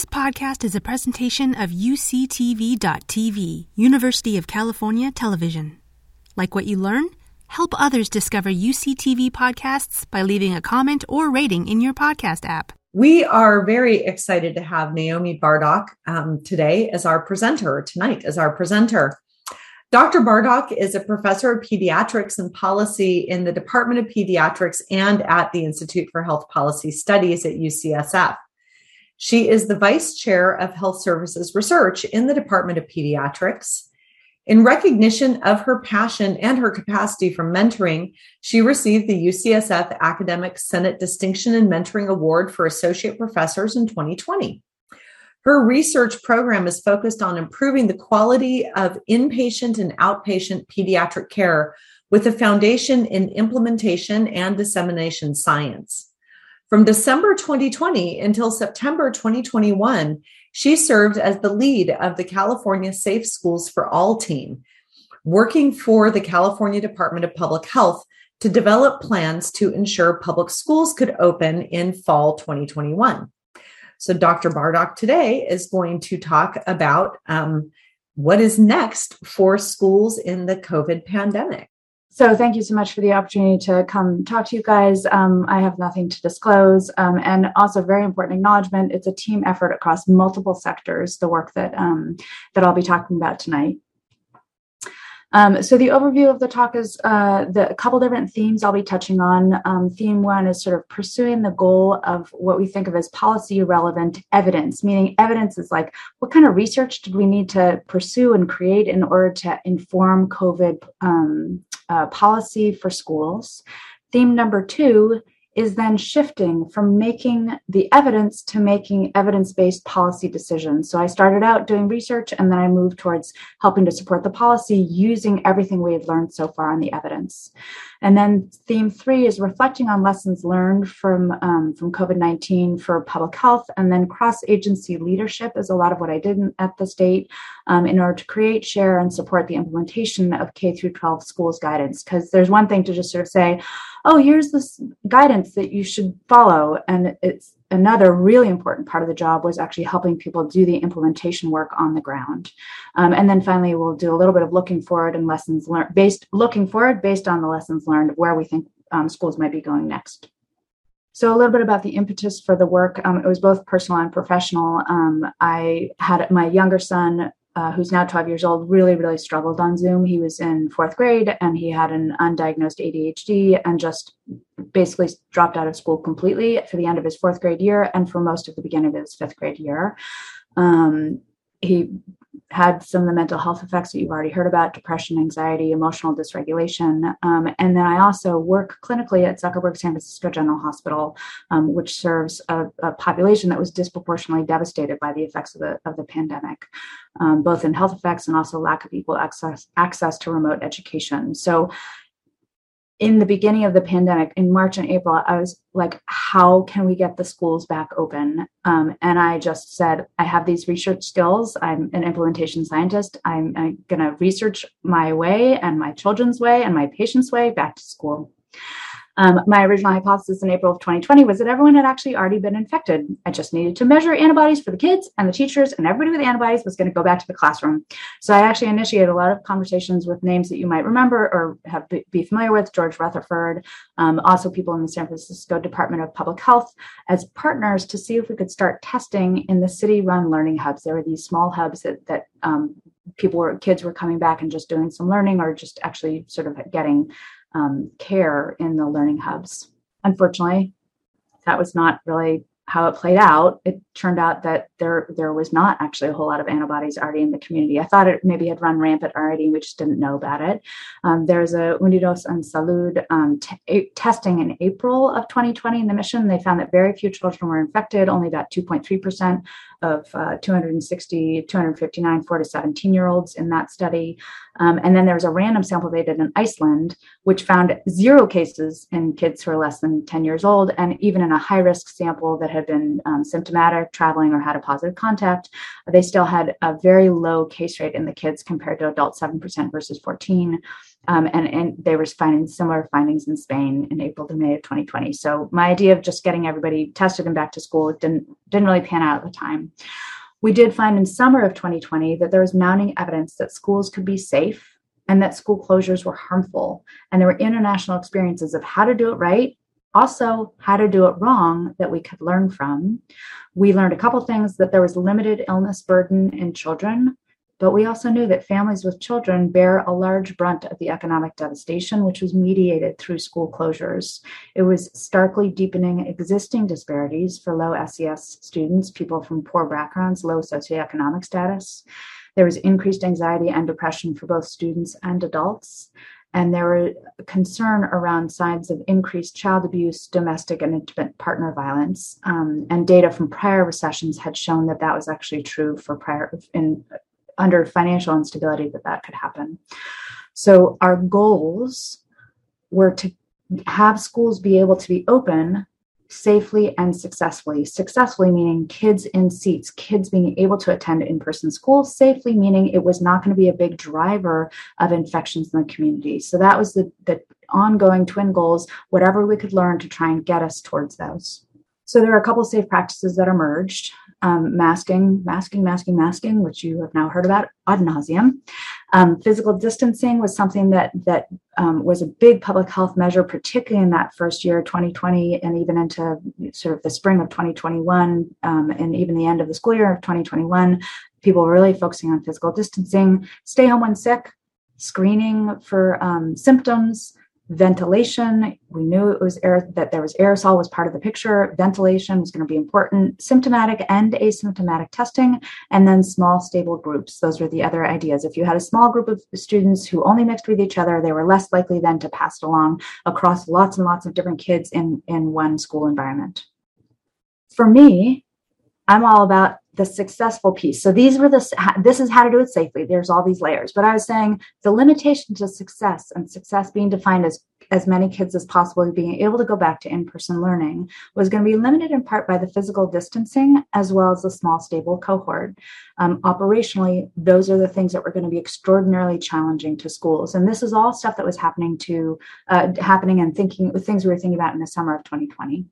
This podcast is a presentation of UCTV.tv, University of California Television. Like what you learn? Help others discover UCTV podcasts by leaving a comment or rating in your podcast app. We are very excited to have Naomi Bardach um, today as our presenter, tonight as our presenter. Dr. Bardach is a professor of pediatrics and policy in the Department of Pediatrics and at the Institute for Health Policy Studies at UCSF. She is the vice chair of health services research in the Department of Pediatrics. In recognition of her passion and her capacity for mentoring, she received the UCSF Academic Senate Distinction in Mentoring Award for Associate Professors in 2020. Her research program is focused on improving the quality of inpatient and outpatient pediatric care with a foundation in implementation and dissemination science. From December 2020 until September 2021, she served as the lead of the California Safe Schools for All team, working for the California Department of Public Health to develop plans to ensure public schools could open in fall 2021. So, Dr. Bardach today is going to talk about um, what is next for schools in the COVID pandemic. So, thank you so much for the opportunity to come talk to you guys. Um, I have nothing to disclose, um, and also very important acknowledgement. It's a team effort across multiple sectors. The work that um, that I'll be talking about tonight. Um, so the overview of the talk is uh, the a couple different themes I'll be touching on. Um, theme one is sort of pursuing the goal of what we think of as policy relevant evidence, meaning evidence is like what kind of research did we need to pursue and create in order to inform COVID um, uh, policy for schools. Theme number two is then shifting from making the evidence to making evidence based policy decisions. So I started out doing research and then I moved towards helping to support the policy using everything we had learned so far on the evidence. And then theme three is reflecting on lessons learned from, um, from COVID 19 for public health. And then cross agency leadership is a lot of what I did at the state um, in order to create, share, and support the implementation of K through 12 schools guidance. Because there's one thing to just sort of say, oh, here's this guidance that you should follow. And it's another really important part of the job was actually helping people do the implementation work on the ground. Um, and then finally, we'll do a little bit of looking forward and lessons learned based looking forward based on the lessons learned where we think um, schools might be going next. So a little bit about the impetus for the work. Um, it was both personal and professional. Um, I had my younger son uh, who's now 12 years old, really, really struggled on Zoom. He was in fourth grade and he had an undiagnosed ADHD and just basically dropped out of school completely for the end of his fourth grade year and for most of the beginning of his fifth grade year. Um, he had some of the mental health effects that you've already heard about depression, anxiety, emotional dysregulation. Um, and then I also work clinically at Zuckerberg San Francisco General Hospital, um, which serves a, a, population that was disproportionately devastated by the effects of the, of the pandemic, um, both in health effects and also lack of equal access, access to remote education. So in the beginning of the pandemic in march and april i was like how can we get the schools back open? Um, and i just said i have these research skills. I'm an implementation scientist. I'm, I'm going to research my way and my children's way and my patients way back to school um, my original hypothesis in April of 2020 was that everyone had actually already been infected. I just needed to measure antibodies for the kids and the teachers, and everybody with antibodies was going to go back to the classroom. So I actually initiated a lot of conversations with names that you might remember or have be familiar with, George Rutherford, um, also people in the San Francisco Department of Public Health, as partners to see if we could start testing in the city-run learning hubs. There were these small hubs that, that um, people were kids were coming back and just doing some learning or just actually sort of getting um, care in the learning hubs. Unfortunately, that was not really how it played out. It turned out that there there was not actually a whole lot of antibodies already in the community. I thought it maybe had run rampant already. We just didn't know about it. Um, there's a Unidos en Salud um, t- testing in April of 2020 in the mission. They found that very few children were infected, only about 2.3 percent of uh, 260, 259 4 to 17 year olds in that study. Um, and then there was a random sample they did in Iceland, which found zero cases in kids who are less than 10 years old. And even in a high risk sample that had been um, symptomatic, traveling, or had a positive contact, they still had a very low case rate in the kids compared to adults, 7% versus 14. Um, and, and they were finding similar findings in Spain in April to May of 2020. So my idea of just getting everybody tested and back to school didn't didn't really pan out at the time. We did find in summer of 2020 that there was mounting evidence that schools could be safe and that school closures were harmful. And there were international experiences of how to do it right, also how to do it wrong that we could learn from. We learned a couple things that there was limited illness burden in children, but we also knew that families with children bear a large brunt of the economic devastation, which was mediated through school closures. It was starkly deepening existing disparities for low SES students, people from poor backgrounds, low socioeconomic status. There was increased anxiety and depression for both students and adults. And there were concern around signs of increased child abuse, domestic and intimate partner violence. Um, and data from prior recessions had shown that that was actually true for prior in under financial instability that that could happen. So our goals were to have schools be able to be open safely and successfully. Successfully meaning kids in seats, kids being able to attend in person school. Safely meaning it was not going to be a big driver of infections in the community. So that was the, the ongoing twin goals, whatever we could learn to try and get us towards those. So there are a couple of safe practices that emerged um, masking, masking, masking, masking, which you have now heard about ad nauseum. Um, physical distancing was something that that um, was a big public health measure, particularly in that first year, 2020, and even into sort of the spring of 2021, um, and even the end of the school year of 2021. People were really focusing on physical distancing, stay home when sick, screening for um, symptoms, ventilation. We knew it was air that there was aerosol was part of the picture. Ventilation was going to be important. Symptomatic and asymptomatic testing and then small stable groups. Those were the other ideas. If you had a small group of students who only mixed with each other they were less likely then to pass it along across lots and lots of different kids in in one school environment. For me i'm all about the successful piece. So these were the this is how to do it safely. There's all these layers. But I was saying the limitation to success and success being defined as as many kids as possible being able to go back to in-person learning was going to be limited in part by the physical distancing as well as the small stable cohort. Um, operationally, those are the things that were going to be extraordinarily challenging to schools. And this is all stuff that was happening to uh, happening and thinking things we were thinking about in the summer of 2020.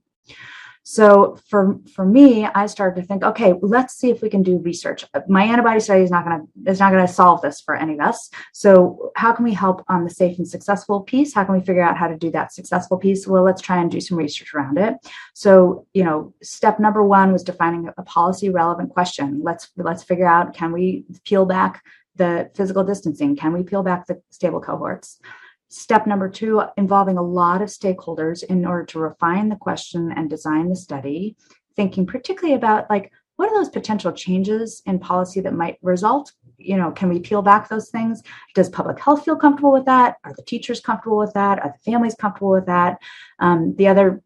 So for for me, I started to think, okay, let's see if we can do research. My antibody study is not going to is not going to solve this for any of us. So how can we help on the safe and successful piece? How can we figure out how to do that successful piece? Well, let's try and do some research around it. So you know, step number one was defining a policy relevant question. Let's let's figure out can we peel back the physical distancing? Can we peel back the stable cohorts? Step number two, involving a lot of stakeholders in order to refine the question and design the study, thinking particularly about like, what are those potential changes in policy that might result? You know, can we peel back those things? Does public health feel comfortable with that? Are the teachers comfortable with that? Are the families comfortable with that? Um, the other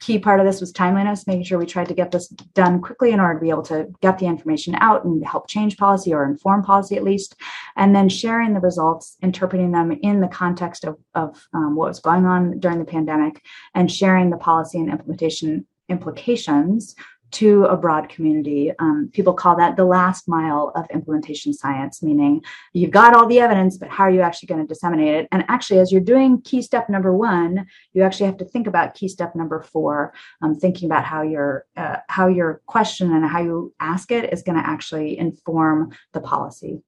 key part of this was timeliness, making sure we tried to get this done quickly in order to be able to get the information out and help change policy or inform policy at least, and then sharing the results, interpreting them in the context of, of um, what was going on during the pandemic, and sharing the policy and implementation implications to a broad community. Um, people call that the last mile of implementation science, meaning you've got all the evidence, but how are you actually going to disseminate it? And actually, as you're doing key step number one, you actually have to think about key step number four, um, thinking about how your uh, how your question and how you ask it is going to actually inform the policy.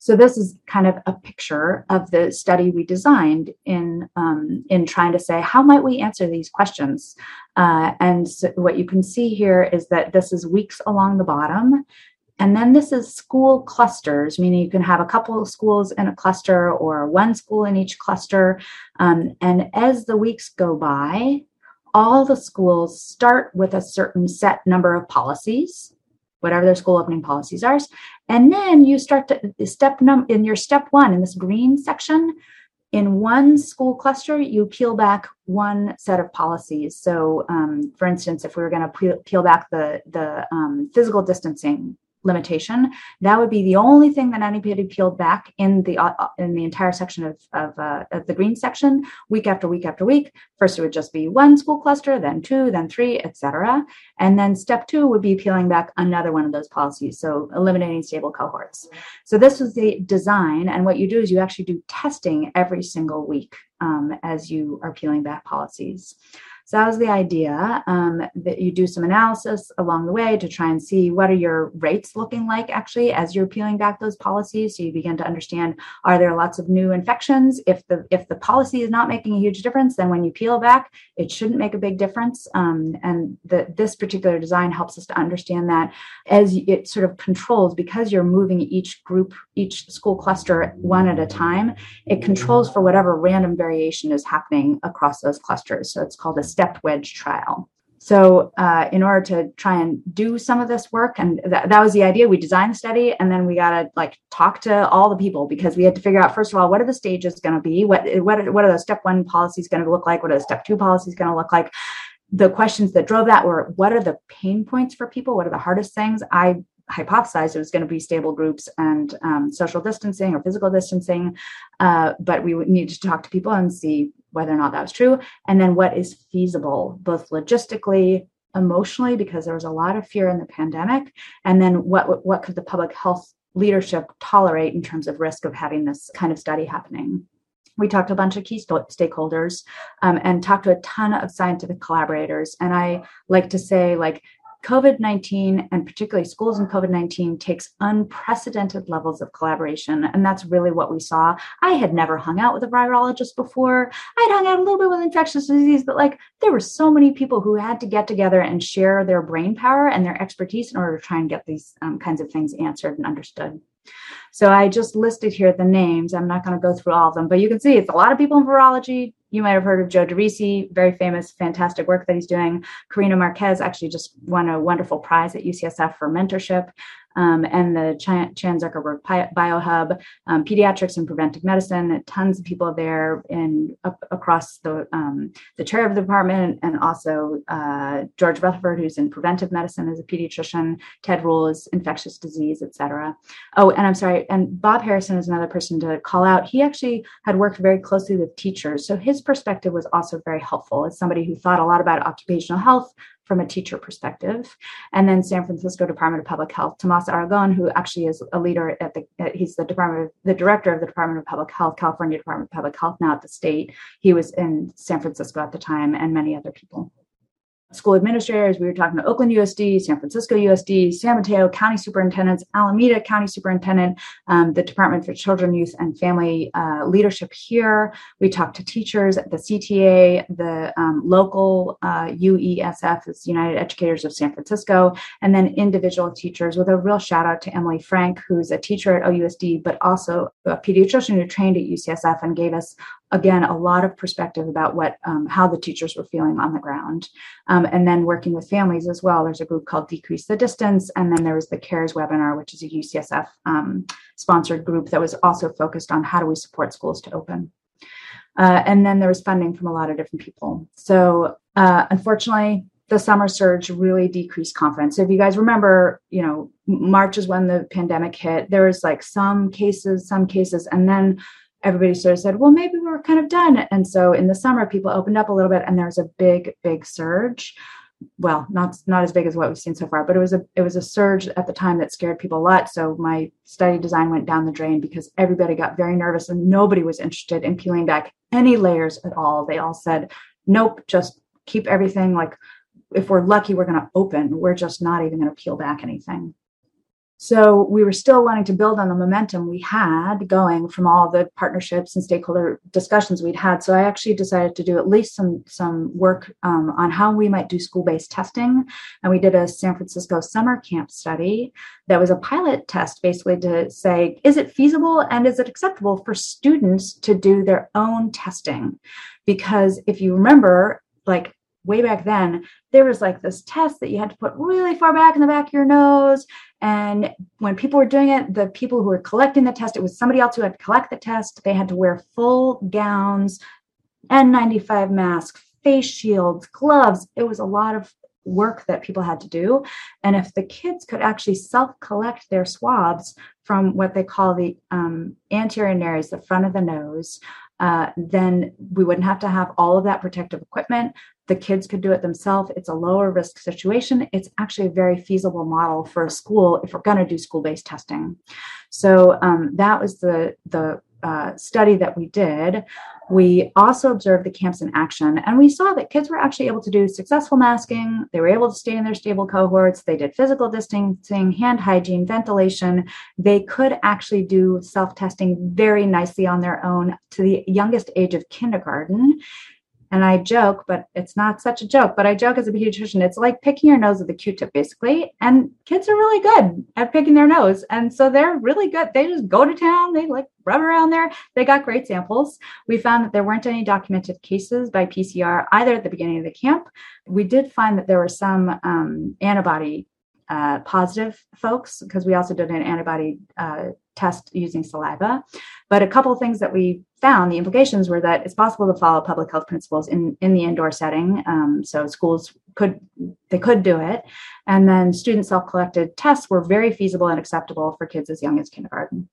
So this is kind of a picture of the study we designed in um, in trying to say how might we answer these questions. Uh, and so what you can see here is that this is weeks along the bottom. And then this is school clusters, meaning you can have a couple of schools in a cluster or one school in each cluster. Um, and as the weeks go by, all the schools start with a certain set number of policies whatever their school opening policies are. And then you start to step num in your step one in this green section. In one school cluster, you peel back one set of policies. So, um, for instance, if we were going to peel, peel, back the the um, physical distancing limitation. That would be the only thing that anybody peeled back in the uh, uh, in the entire section of of, uh, of, the green section, week after week after week. First, it would just be one school cluster, then two, then three, etc. And then step two would be peeling back another one of those policies, so eliminating stable cohorts. So this was the design, and what you do is you actually do testing every single week um, as you are peeling back policies. So that was the idea um, that you do some analysis along the way to try and see what are your rates looking like actually as you're peeling back those policies. So you begin to understand are there lots of new infections? If the if the policy is not making a huge difference, then when you peel back, it shouldn't make a big difference. Um, and the, this particular design helps us to understand that as it sort of controls because you're moving each group, each school cluster one at a time, it controls for whatever random variation is happening across those clusters. So it's called a stepped wedge trial. So, uh, in order to try and do some of this work, and th- that was the idea, we designed the study, and then we got to like talk to all the people because we had to figure out first of all what are the stages going to be, what what are, what are the step one policies going to look like, what are the step two policies going to look like. The questions that drove that were what are the pain points for people, what are the hardest things. I hypothesized it was going to be stable groups and um, social distancing or physical distancing, uh, but we would need to talk to people and see whether or not that was true, and then what is feasible, both logistically, emotionally, because there was a lot of fear in the pandemic, and then what what could the public health leadership tolerate in terms of risk of having this kind of study happening? We talked to a bunch of key st- stakeholders um, and talked to a ton of scientific collaborators and i like to say like COVID 19, and particularly schools and COVID 19, takes unprecedented levels of collaboration. And that's really what we saw. I had never hung out with a virologist before. I'd hung out a little bit with infectious disease, but like there were so many people who had to get together and share their brain power and their expertise in order to try and get these um, kinds of things answered and understood. So I just listed here the names. I'm not going to go through all of them, but you can see it's a lot of people in virology. You might have heard of Joe DeRisi, very famous, fantastic work that he's doing. Carina Marquez actually just won a wonderful prize at UCSF for mentorship um, and the Chan, Zuckerberg Biohub, um, pediatrics and preventive medicine. Tons of people there up, across the um, the chair of the department, and also uh, George Rutherford, who's in preventive medicine as a pediatrician. Ted Ruel is infectious disease, etc. Oh, and I'm sorry, and Bob Harrison is another person to call out. He actually had worked very closely with teachers, so his perspective was also very helpful as somebody who thought a lot about occupational health, from a teacher perspective. And then San Francisco Department of Public Health, Tomas Aragon, who actually is a leader at the, he's the Department the director of the Department of Public Health, California Department of Public Health, now at the state. He was in San Francisco at the time, and many other people school administrators. We were talking to Oakland USD, San Francisco USD, San Mateo County Superintendents, Alameda County Superintendent, um, the Department for Children, Youth, and Family uh, leadership here. We talked to teachers, at the CTA, the um, local uh, UESF, is United Educators of San Francisco, and then individual teachers with a real shout out to Emily Frank, who's a teacher at OUSD, but also a pediatrician who trained at UCSF and gave us again a lot of perspective about what um, how the teachers were feeling on the ground um, and then working with families as well there's a group called decrease the distance and then there was the cares webinar which is a ucsf um, sponsored group that was also focused on how do we support schools to open uh, and then there was funding from a lot of different people so uh, unfortunately the summer surge really decreased confidence. So if you guys remember, you know, March is when the pandemic hit. There was like some cases, some cases, and then everybody sort of said, well, maybe we're kind of done. And so in the summer, people opened up a little bit and there's a big, big surge. Well, not not as big as what we've seen so far, but it was a it was a surge at the time that scared people a lot. So my study design went down the drain because everybody got very nervous and nobody was interested in peeling back any layers at all. They all said, nope, just keep everything like if we're lucky, we're going to open. We're just not even going to peel back anything. So we were still wanting to build on the momentum we had going from all the partnerships and stakeholder discussions we'd had. So I actually decided to do at least some some work um, on how we might do school-based testing, and we did a San Francisco summer camp study that was a pilot test, basically to say is it feasible and is it acceptable for students to do their own testing? Because if you remember, like way back then, there was like this test that you had to put really far back in the back of your nose. And when people were doing it, the people who were collecting the test, it was somebody else who had to collect the test. They had to wear full gowns, N95 masks, face shields, gloves. It was a lot of work that people had to do. And if the kids could actually self collect their swabs from what they call the um, anterior nares, the front of the nose, uh, then we wouldn't have to have all of that protective equipment. The kids could do it themselves. It's a lower risk situation. It's actually a very feasible model for a school if we're going to do school based testing. So um, that was the the uh, study that we did, we also observed the camps in action and we saw that kids were actually able to do successful masking. They were able to stay in their stable cohorts. They did physical distancing, hand hygiene, ventilation. They could actually do self testing very nicely on their own to the youngest age of kindergarten. And I joke, but it's not such a joke, but I joke as a pediatrician, it's like picking your nose with a Q-tip, basically. And kids are really good at picking their nose. And so they're really good. They just go to town, they like rub around there. They got great samples. We found that there weren't any documented cases by PCR either at the beginning of the camp. We did find that there were some um, antibody uh, positive folks because we also did an antibody uh, test using saliva. But a couple of things that we found, the implications were that it's possible to follow public health principles in, in the indoor setting. Um, so schools could they could do it, and then student self-collected tests were very feasible and acceptable for kids as young as kindergarten.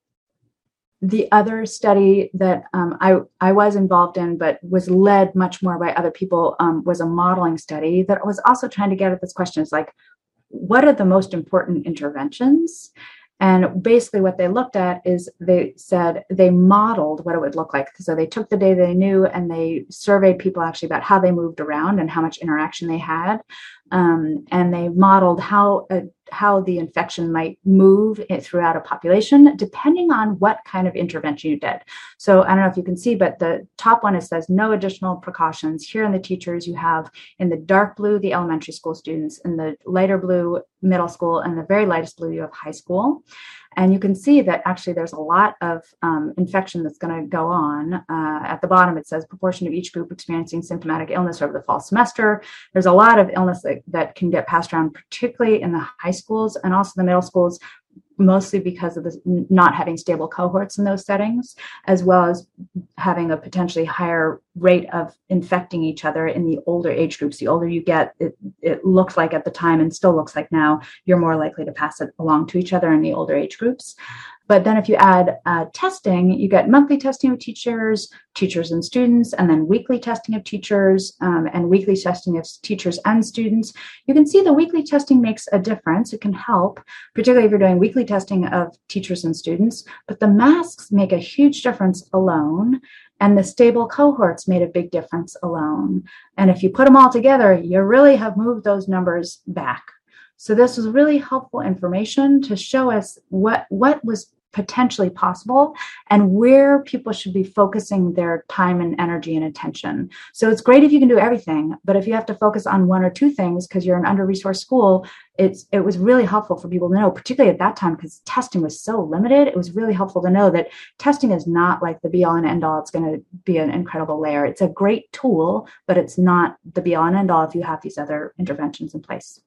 The other study that um, I, I was involved in, but was led much more by other people, um, was a modeling study that was also trying to get at this question: is like, what are the most important interventions? And basically, what they looked at is they said they modeled what it would look like. So they took the data they knew and they surveyed people actually about how they moved around and how much interaction they had um, and they modeled how uh, how the infection might move throughout a population depending on what kind of intervention you did. So I don't know if you can see, but the top one it says no additional precautions. Here in the teachers, you have in the dark blue the elementary school students, in the lighter blue middle school, and the very lightest blue you have high school. And you can see that actually there's a lot of um, infection that's going to go on. Uh, at the bottom, it says proportion of each group experiencing symptomatic illness over the fall semester. There's a lot of illness that, that can get passed around, particularly in the high schools and also the middle schools, mostly because of the not having stable cohorts in those settings, as well as having a potentially higher rate of infecting each other in the older age groups. The older you get, it, it looks like at the time and still looks like now, you're more likely to pass it along to each other in the older age groups. But then if you add uh, testing, you get monthly testing of teachers, teachers and students, and then weekly testing of teachers um, and weekly testing of teachers and students. You can see the weekly testing makes a difference. It can help, particularly if you're doing weekly testing of teachers and students, but the masks make a huge difference alone. And the stable cohorts made a big difference alone. And if you put them all together, you really have moved those numbers back. So this was really helpful information to show us what what was potentially possible and where people should be focusing their time and energy and attention. So it's great if you can do everything, but if you have to focus on one or two things because you're an under-resourced school, it's it was really helpful for people to know, particularly at that time because testing was so limited. It was really helpful to know that testing is not like the be all and end all. It's going to be an incredible layer. It's a great tool, but it's not the be all and end all if you have these other interventions in place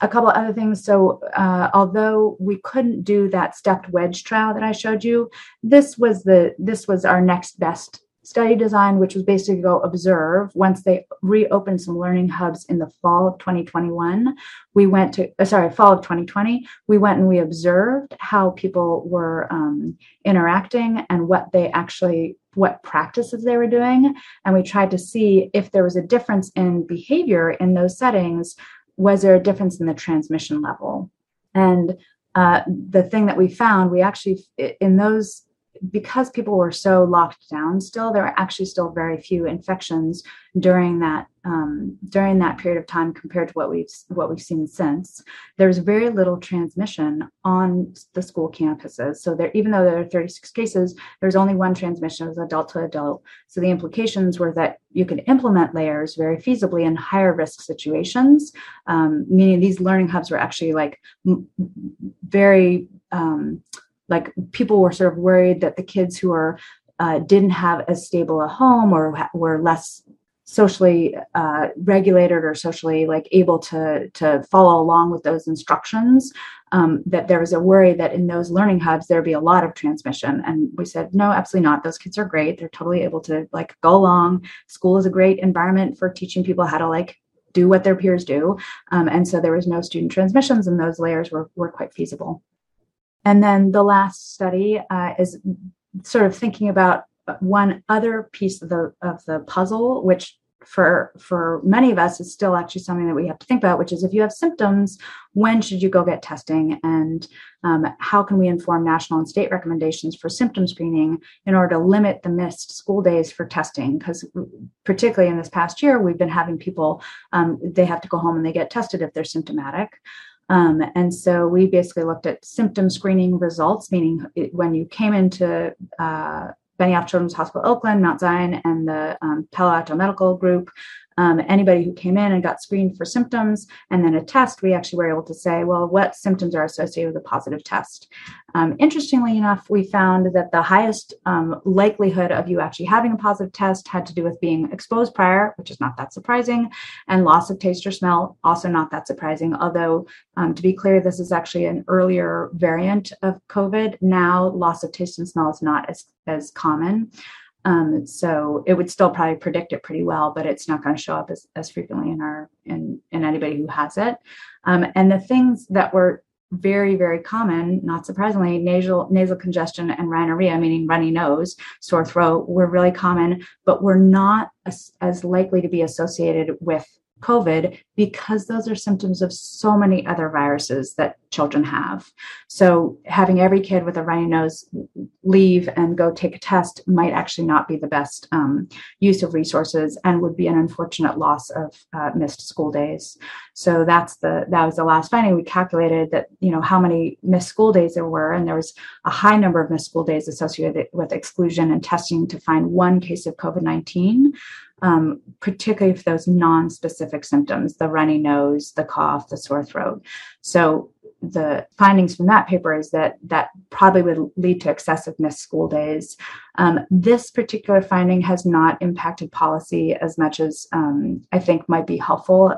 a couple other things. So, uh, although we couldn't do that stepped wedge trial that I showed you, this was the this was our next best study design, which was basically go observe. Once they reopened some learning hubs in the fall of 2021, we went to uh, sorry fall of 2020. We went and we observed how people were um, interacting and what they actually what practices they were doing and we tried to see if there was a difference in behavior in those settings was there a difference in the transmission level? And uh, the thing that we found, we actually, in those because people were so locked down still there were actually still very few infections during that um, during that period of time compared to what we've what we've seen since. There's very little transmission on the school campuses. So there even though there are 36 cases there's only one transmission as adult to adult. So the implications were that you could implement layers very feasibly in higher risk situations um, meaning these learning hubs were actually like very um, like people were sort of worried that the kids who are uh, didn't have as stable a home or were less socially uh, regulated or socially like able to to follow along with those instructions um, that there was a worry that in those learning hubs there'd be a lot of transmission and we said no absolutely not those kids are great they're totally able to like go along school is a great environment for teaching people how to like do what their peers do. Um, and so there was no student transmissions, and those layers were, were quite feasible. And then the last study uh, is sort of thinking about one other piece of the of the puzzle, which for for many of us is still actually something that we have to think about which is if you have symptoms when should you go get testing? And um, how can we inform national and state recommendations for symptom screening in order to limit the missed school days for testing? Because particularly in this past year we've been having people um, they have to go home and they get tested if they're symptomatic um, and so we basically looked at symptom screening results, meaning it, when you came into uh, Benioff Children's Hospital Oakland, Mount Zion, and the um, Palo Alto Medical Group. Um, anybody who came in and got screened for symptoms and then a test, we actually were able to say, well, what symptoms are associated with a positive test? Um, interestingly enough, we found that the highest um, likelihood of you actually having a positive test had to do with being exposed prior, which is not that surprising, and loss of taste or smell, also not that surprising. Although, um, to be clear, this is actually an earlier variant of COVID. Now, loss of taste and smell is not as, as common. Um, so it would still probably predict it pretty well, but it's not going to show up as, as frequently in our in in anybody who has it. Um, and the things that were very very common, not surprisingly, nasal nasal congestion and rhinorrhea, meaning runny nose, sore throat, were really common, but were not as, as likely to be associated with COVID because those are symptoms of so many other viruses that children have. So having every kid with a runny nose leave and go take a test might actually not be the best um, use of resources and would be an unfortunate loss of uh, missed school days. So that's the that was the last finding. We calculated that you know how many missed school days there were, and there was a high number of missed school days associated with exclusion and testing to find one case of COVID nineteen um, particularly for those non-specific symptoms, the runny nose, the cough, the sore throat. So the findings from that paper is that that probably would lead to excessive missed school days. Um, this particular finding has not impacted policy as much as um, I think might be helpful.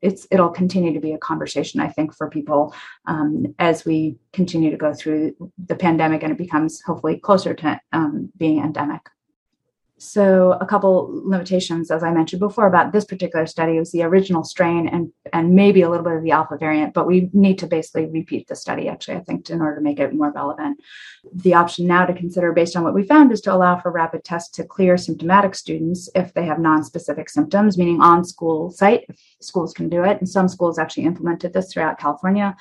It's it'll continue to be a conversation I think for people um, as we continue to go through the pandemic and it becomes hopefully closer to um, being endemic. So a couple limitations, as I mentioned before, about this particular study was the original strain and and maybe a little bit of the alpha variant, but we need to basically repeat the study actually, I think, in order to make it more relevant. The option now to consider based on what we found is to allow for rapid tests to clear symptomatic students if they have non-specific symptoms, meaning on school site, if schools can do it. And some schools actually implemented this throughout California.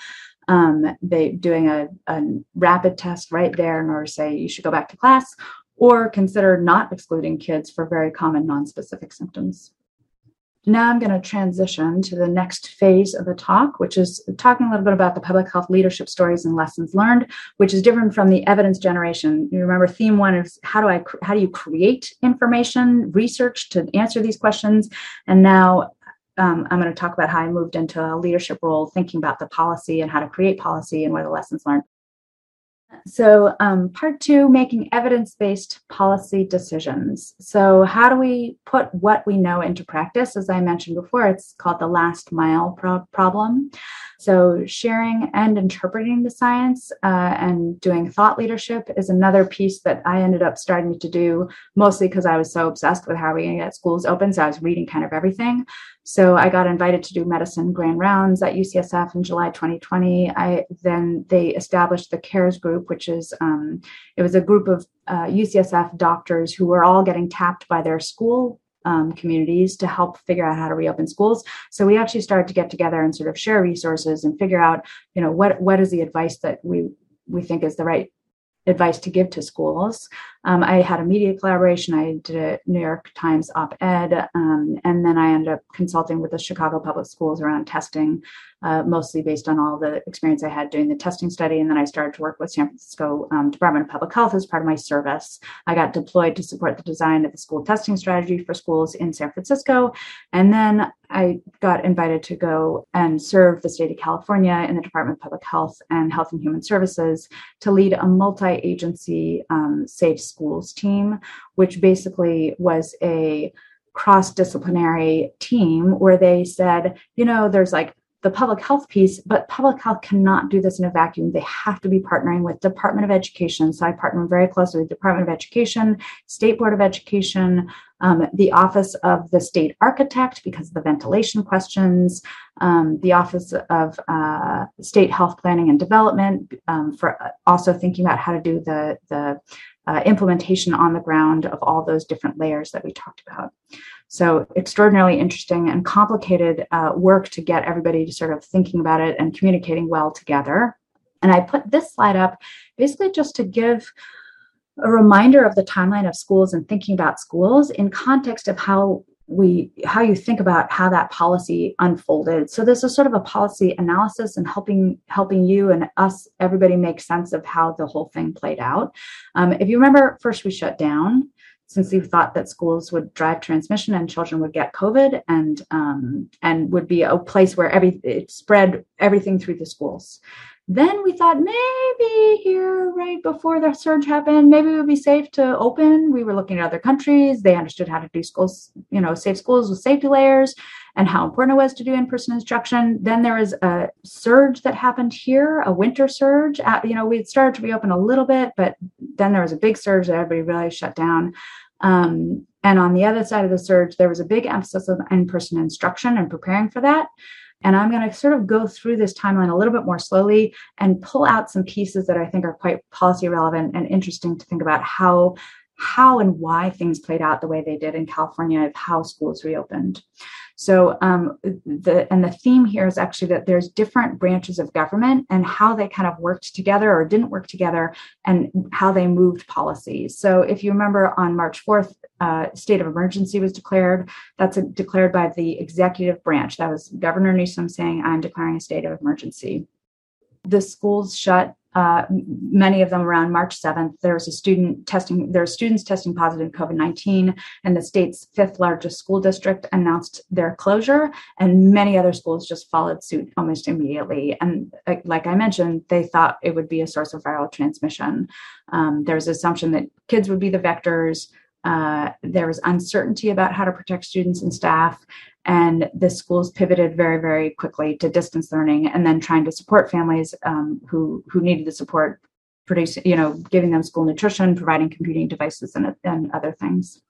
Um, they doing a, a rapid test right there in order to say you should go back to class or consider not excluding kids for very common non-specific symptoms. Now I'm going to transition to the next phase of the talk, which is talking a little bit about the public health leadership stories and lessons learned, which is different from the evidence generation. You remember theme one is how do I how do you create information, research to answer these questions, and now um, I'm going to talk about how I moved into a leadership role, thinking about the policy and how to create policy and what are the lessons learned. So, um, part two, making evidence based policy decisions. So, how do we put what we know into practice? As I mentioned before, it's called the last mile pro- problem. So, sharing and interpreting the science uh, and doing thought leadership is another piece that I ended up starting to do mostly because I was so obsessed with how we get schools open. So, I was reading kind of everything. So I got invited to do medicine grand rounds at UCSF in July 2020. I then they established the CARES group, which is um, it was a group of uh, UCSF doctors who were all getting tapped by their school um, communities to help figure out how to reopen schools. So we actually started to get together and sort of share resources and figure out, you know, what what is the advice that we we think is the right advice to give to schools. Um, I had a media collaboration. I did a New York Times op ed, um, and then I ended up consulting with the Chicago Public Schools around testing, uh, mostly based on all the experience I had doing the testing study. And then I started to work with San Francisco um, Department of Public Health as part of my service. I got deployed to support the design of the school testing strategy for schools in San Francisco. And then I got invited to go and serve the state of California in the Department of Public Health and Health and Human Services to lead a multi agency um, safe schools team, which basically was a cross disciplinary team where they said, you know, there's like the public health piece, but public health cannot do this in a vacuum. They have to be partnering with Department of Education. So I partner very closely with Department of Education, State Board of Education, um, the Office of the State Architect because of the ventilation questions, um, the Office of uh, State Health Planning and Development um, for also thinking about how to do the the uh, implementation on the ground of all those different layers that we talked about. So, extraordinarily interesting and complicated uh, work to get everybody to sort of thinking about it and communicating well together. And I put this slide up basically just to give a reminder of the timeline of schools and thinking about schools in context of how we how you think about how that policy unfolded. So this is sort of a policy analysis and helping helping you and us everybody make sense of how the whole thing played out. Um, if you remember first we shut down since we thought that schools would drive transmission and children would get covid and um, and would be a place where every it spread everything through the schools then we thought maybe here, right before the surge happened, maybe it would be safe to open. We were looking at other countries. They understood how to do schools, you know, safe schools with safety layers and how important it was to do in-person instruction. Then there was a surge that happened here, a winter surge. At, you know, we had started to reopen a little bit, but then there was a big surge that everybody really shut down. Um, and on the other side of the surge, there was a big emphasis on in-person instruction and preparing for that. And I'm going to sort of go through this timeline a little bit more slowly and pull out some pieces that I think are quite policy relevant and interesting to think about how how and why things played out the way they did in California of how schools reopened. So um, the and the theme here is actually that there's different branches of government and how they kind of worked together or didn't work together and how they moved policies. So if you remember on March 4th, uh, state of emergency was declared. That's a, declared by the executive branch. That was Governor Newsom saying, "I'm declaring a state of emergency." The schools shut uh, many of them around March 7th. There was a student testing, there are students testing positive COVID 19, and the state's fifth largest school district announced their closure, and many other schools just followed suit almost immediately. And like I mentioned, they thought it would be a source of viral transmission. Um, there was assumption that kids would be the vectors. Uh, there was uncertainty about how to protect students and staff, and the schools pivoted very, very quickly to distance learning, and then trying to support families um, who who needed the support, producing, you know, giving them school nutrition, providing computing devices, and, and other things.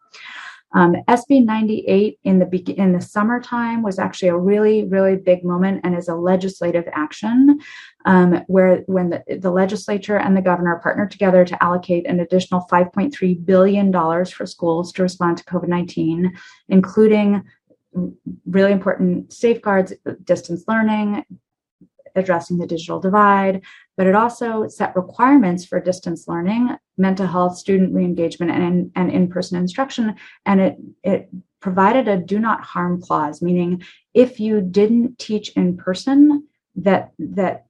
Um, SB 98 in the in the summertime was actually a really really big moment and is a legislative action um, where when the, the legislature and the governor partnered together to allocate an additional 5.3 billion dollars for schools to respond to COVID 19, including really important safeguards, distance learning, addressing the digital divide, but it also set requirements for distance learning, mental health, student reengagement, and, and in-person instruction. And it, it provided a do not harm clause, meaning if you didn't teach in person, that that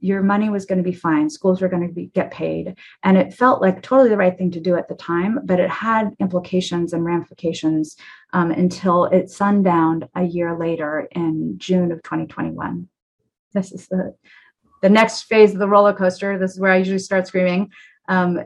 your money was going to be fine schools were going to be, get paid and it felt like totally the right thing to do at the time but it had implications and ramifications um, until it sundowned a year later in june of 2021 this is the the next phase of the roller coaster. This is where I usually start screaming. Um,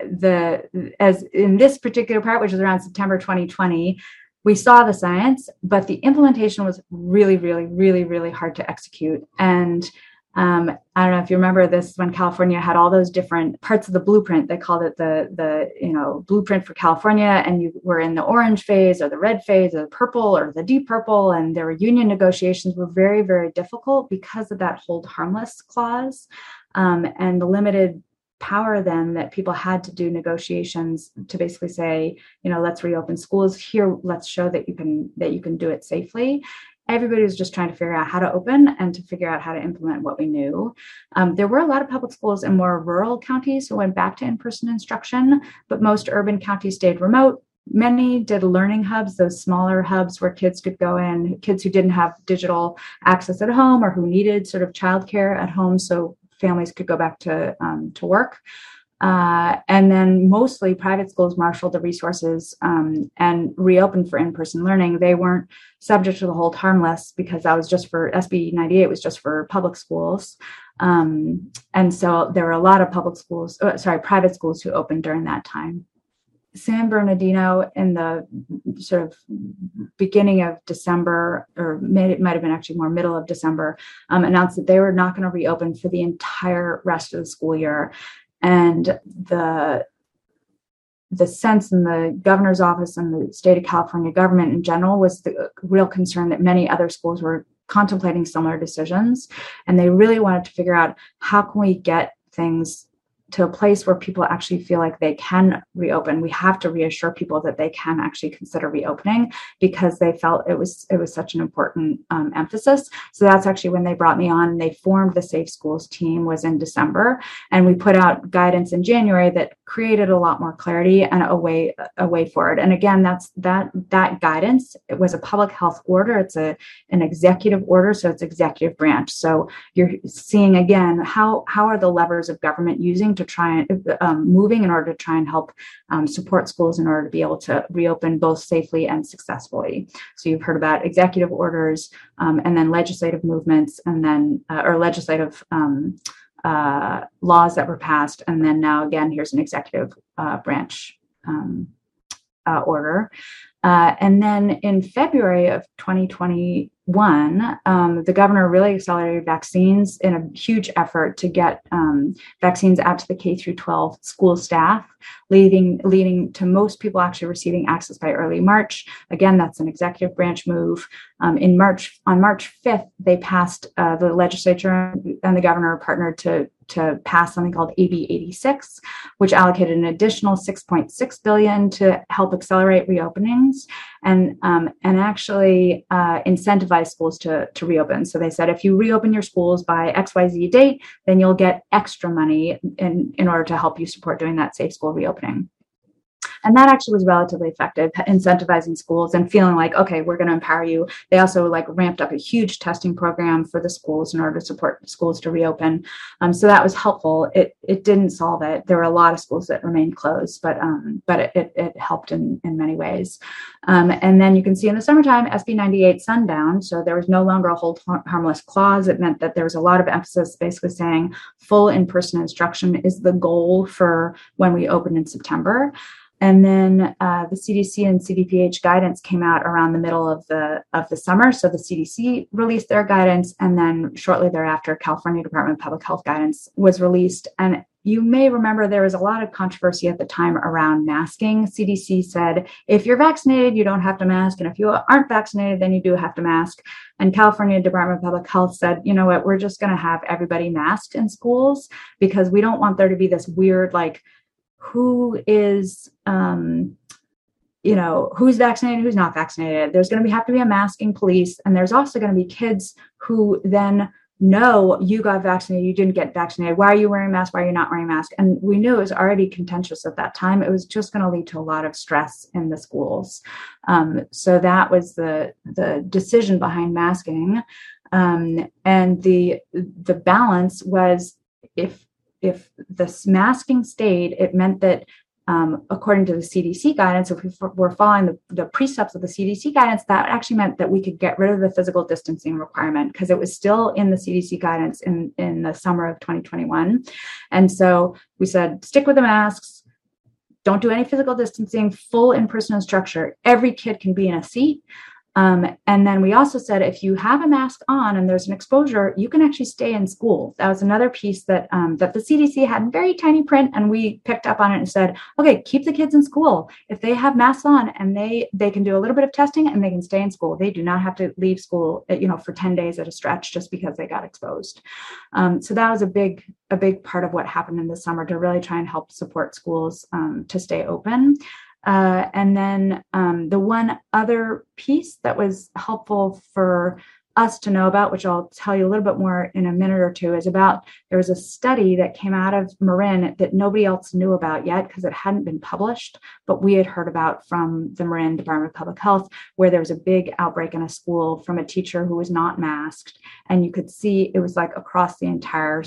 the as in this particular part, which is around September 2020, we saw the science, but the implementation was really, really, really, really hard to execute. And um, I don't know if you remember this when California had all those different parts of the blueprint. They called it the the you know blueprint for California, and you were in the orange phase or the red phase or the purple or the deep purple, and there were union negotiations were very very difficult because of that hold harmless clause um, and the limited power then that people had to do negotiations to basically say you know let's reopen schools here let's show that you can that you can do it safely everybody was just trying to figure out how to open and to figure out how to implement what we knew. Um, there were a lot of public schools in more rural counties who went back to in person instruction, but most urban counties stayed remote. Many did learning hubs, those smaller hubs where kids could go in, kids who didn't have digital access at home or who needed sort of childcare at home so families could go back to, um, to work. Uh, and then mostly private schools marshaled the resources um, and reopened for in-person learning. They weren't subject to the hold harmless because that was just for SB 98 was just for public schools. Um, and so there were a lot of public schools, oh, sorry, private schools who opened during that time. San Bernardino in the sort of beginning of December, or mid, it might have been actually more middle of December, um, announced that they were not going to reopen for the entire rest of the school year. And the the sense in the governor's office and the state of California government in general was the real concern that many other schools were contemplating similar decisions. And they really wanted to figure out how can we get things to a place where people actually feel like they can reopen. We have to reassure people that they can actually consider reopening because they felt it was it was such an important um, emphasis. So that's actually when they brought me on. They formed the safe schools team was in december. And we put out guidance in january that created a lot more clarity and a way a way forward. And again that's that that guidance it was a public health order. It's a an executive order so it's executive branch. So you're seeing again how how are the levers of government using to try and um, moving in order to try and help um, support schools in order to be able to reopen both safely and successfully. So you've heard about executive orders um, and then legislative movements and then uh, or legislative um, uh, laws that were passed. And then now again, here's an executive uh, branch um, uh, order. Uh, and then in February of 2020, one, um, the governor really accelerated vaccines in a huge effort to get um, vaccines out to the K through 12 school staff, leading leading to most people actually receiving access by early March. Again, that's an executive branch move. Um, in March, on March 5th, they passed uh, the legislature and the governor partnered to to pass something called AB 86, which allocated an additional 6.6 billion to help accelerate reopenings and um, and actually uh, incentivize schools to to reopen. So they said if you reopen your schools by X Y Z date, then you'll get extra money in in order to help you support doing that safe school reopening. And that actually was relatively effective, incentivizing schools and feeling like, okay, we're going to empower you. They also like ramped up a huge testing program for the schools in order to support schools to reopen. Um, so that was helpful. It it didn't solve it. There were a lot of schools that remained closed, but um, but it, it, it helped in in many ways. Um, and then you can see in the summertime, SB 98 sundown. So there was no longer a hold harmless clause. It meant that there was a lot of emphasis basically saying full in person instruction is the goal for when we open in September. And then uh, the CDC and CDPH guidance came out around the middle of the of the summer. So the CDC released their guidance, and then shortly thereafter, California Department of Public Health guidance was released. And you may remember there was a lot of controversy at the time around masking. CDC said if you're vaccinated, you don't have to mask, and if you aren't vaccinated, then you do have to mask. And California Department of Public Health said, you know what, we're just going to have everybody masked in schools because we don't want there to be this weird like who is um, you know who's vaccinated who's not vaccinated. There's going to have to be a masking police and there's also going to be kids who then know you got vaccinated you didn't get vaccinated. Why are you wearing mask? Why are you not wearing mask? And we knew it was already contentious at that time. It was just going to lead to a lot of stress in the schools. Um, so that was the the decision behind masking. Um, and the the balance was if if the masking stayed, it meant that um, according to the CDC guidance, if we were following the, the, precepts of the CDC guidance, that actually meant that we could get rid of the physical distancing requirement because it was still in the CDC guidance in, in the summer of 2021. And so we said, stick with the masks, don't do any physical distancing, full in person instruction. Every kid can be in a seat. Um, and then we also said if you have a mask on and there's an exposure, you can actually stay in school. That was another piece that um, that the CDC had in very tiny print, and we picked up on it and said, okay, keep the kids in school. If they have masks on and they they can do a little bit of testing and they can stay in school, they do not have to leave school, uh, you know, for ten days at a stretch just because they got exposed. Um, so that was a big a big part of what happened in the summer to really try and help support schools um, to stay open. Uh, and then um, the one other piece that was helpful for us to know about, which I'll tell you a little bit more in a minute or two, is about there was a study that came out of Marin that nobody else knew about yet because it hadn't been published, but we had heard about from the Marin Department of Public Health, where there was a big outbreak in a school from a teacher who was not masked, and you could see it was like across the entire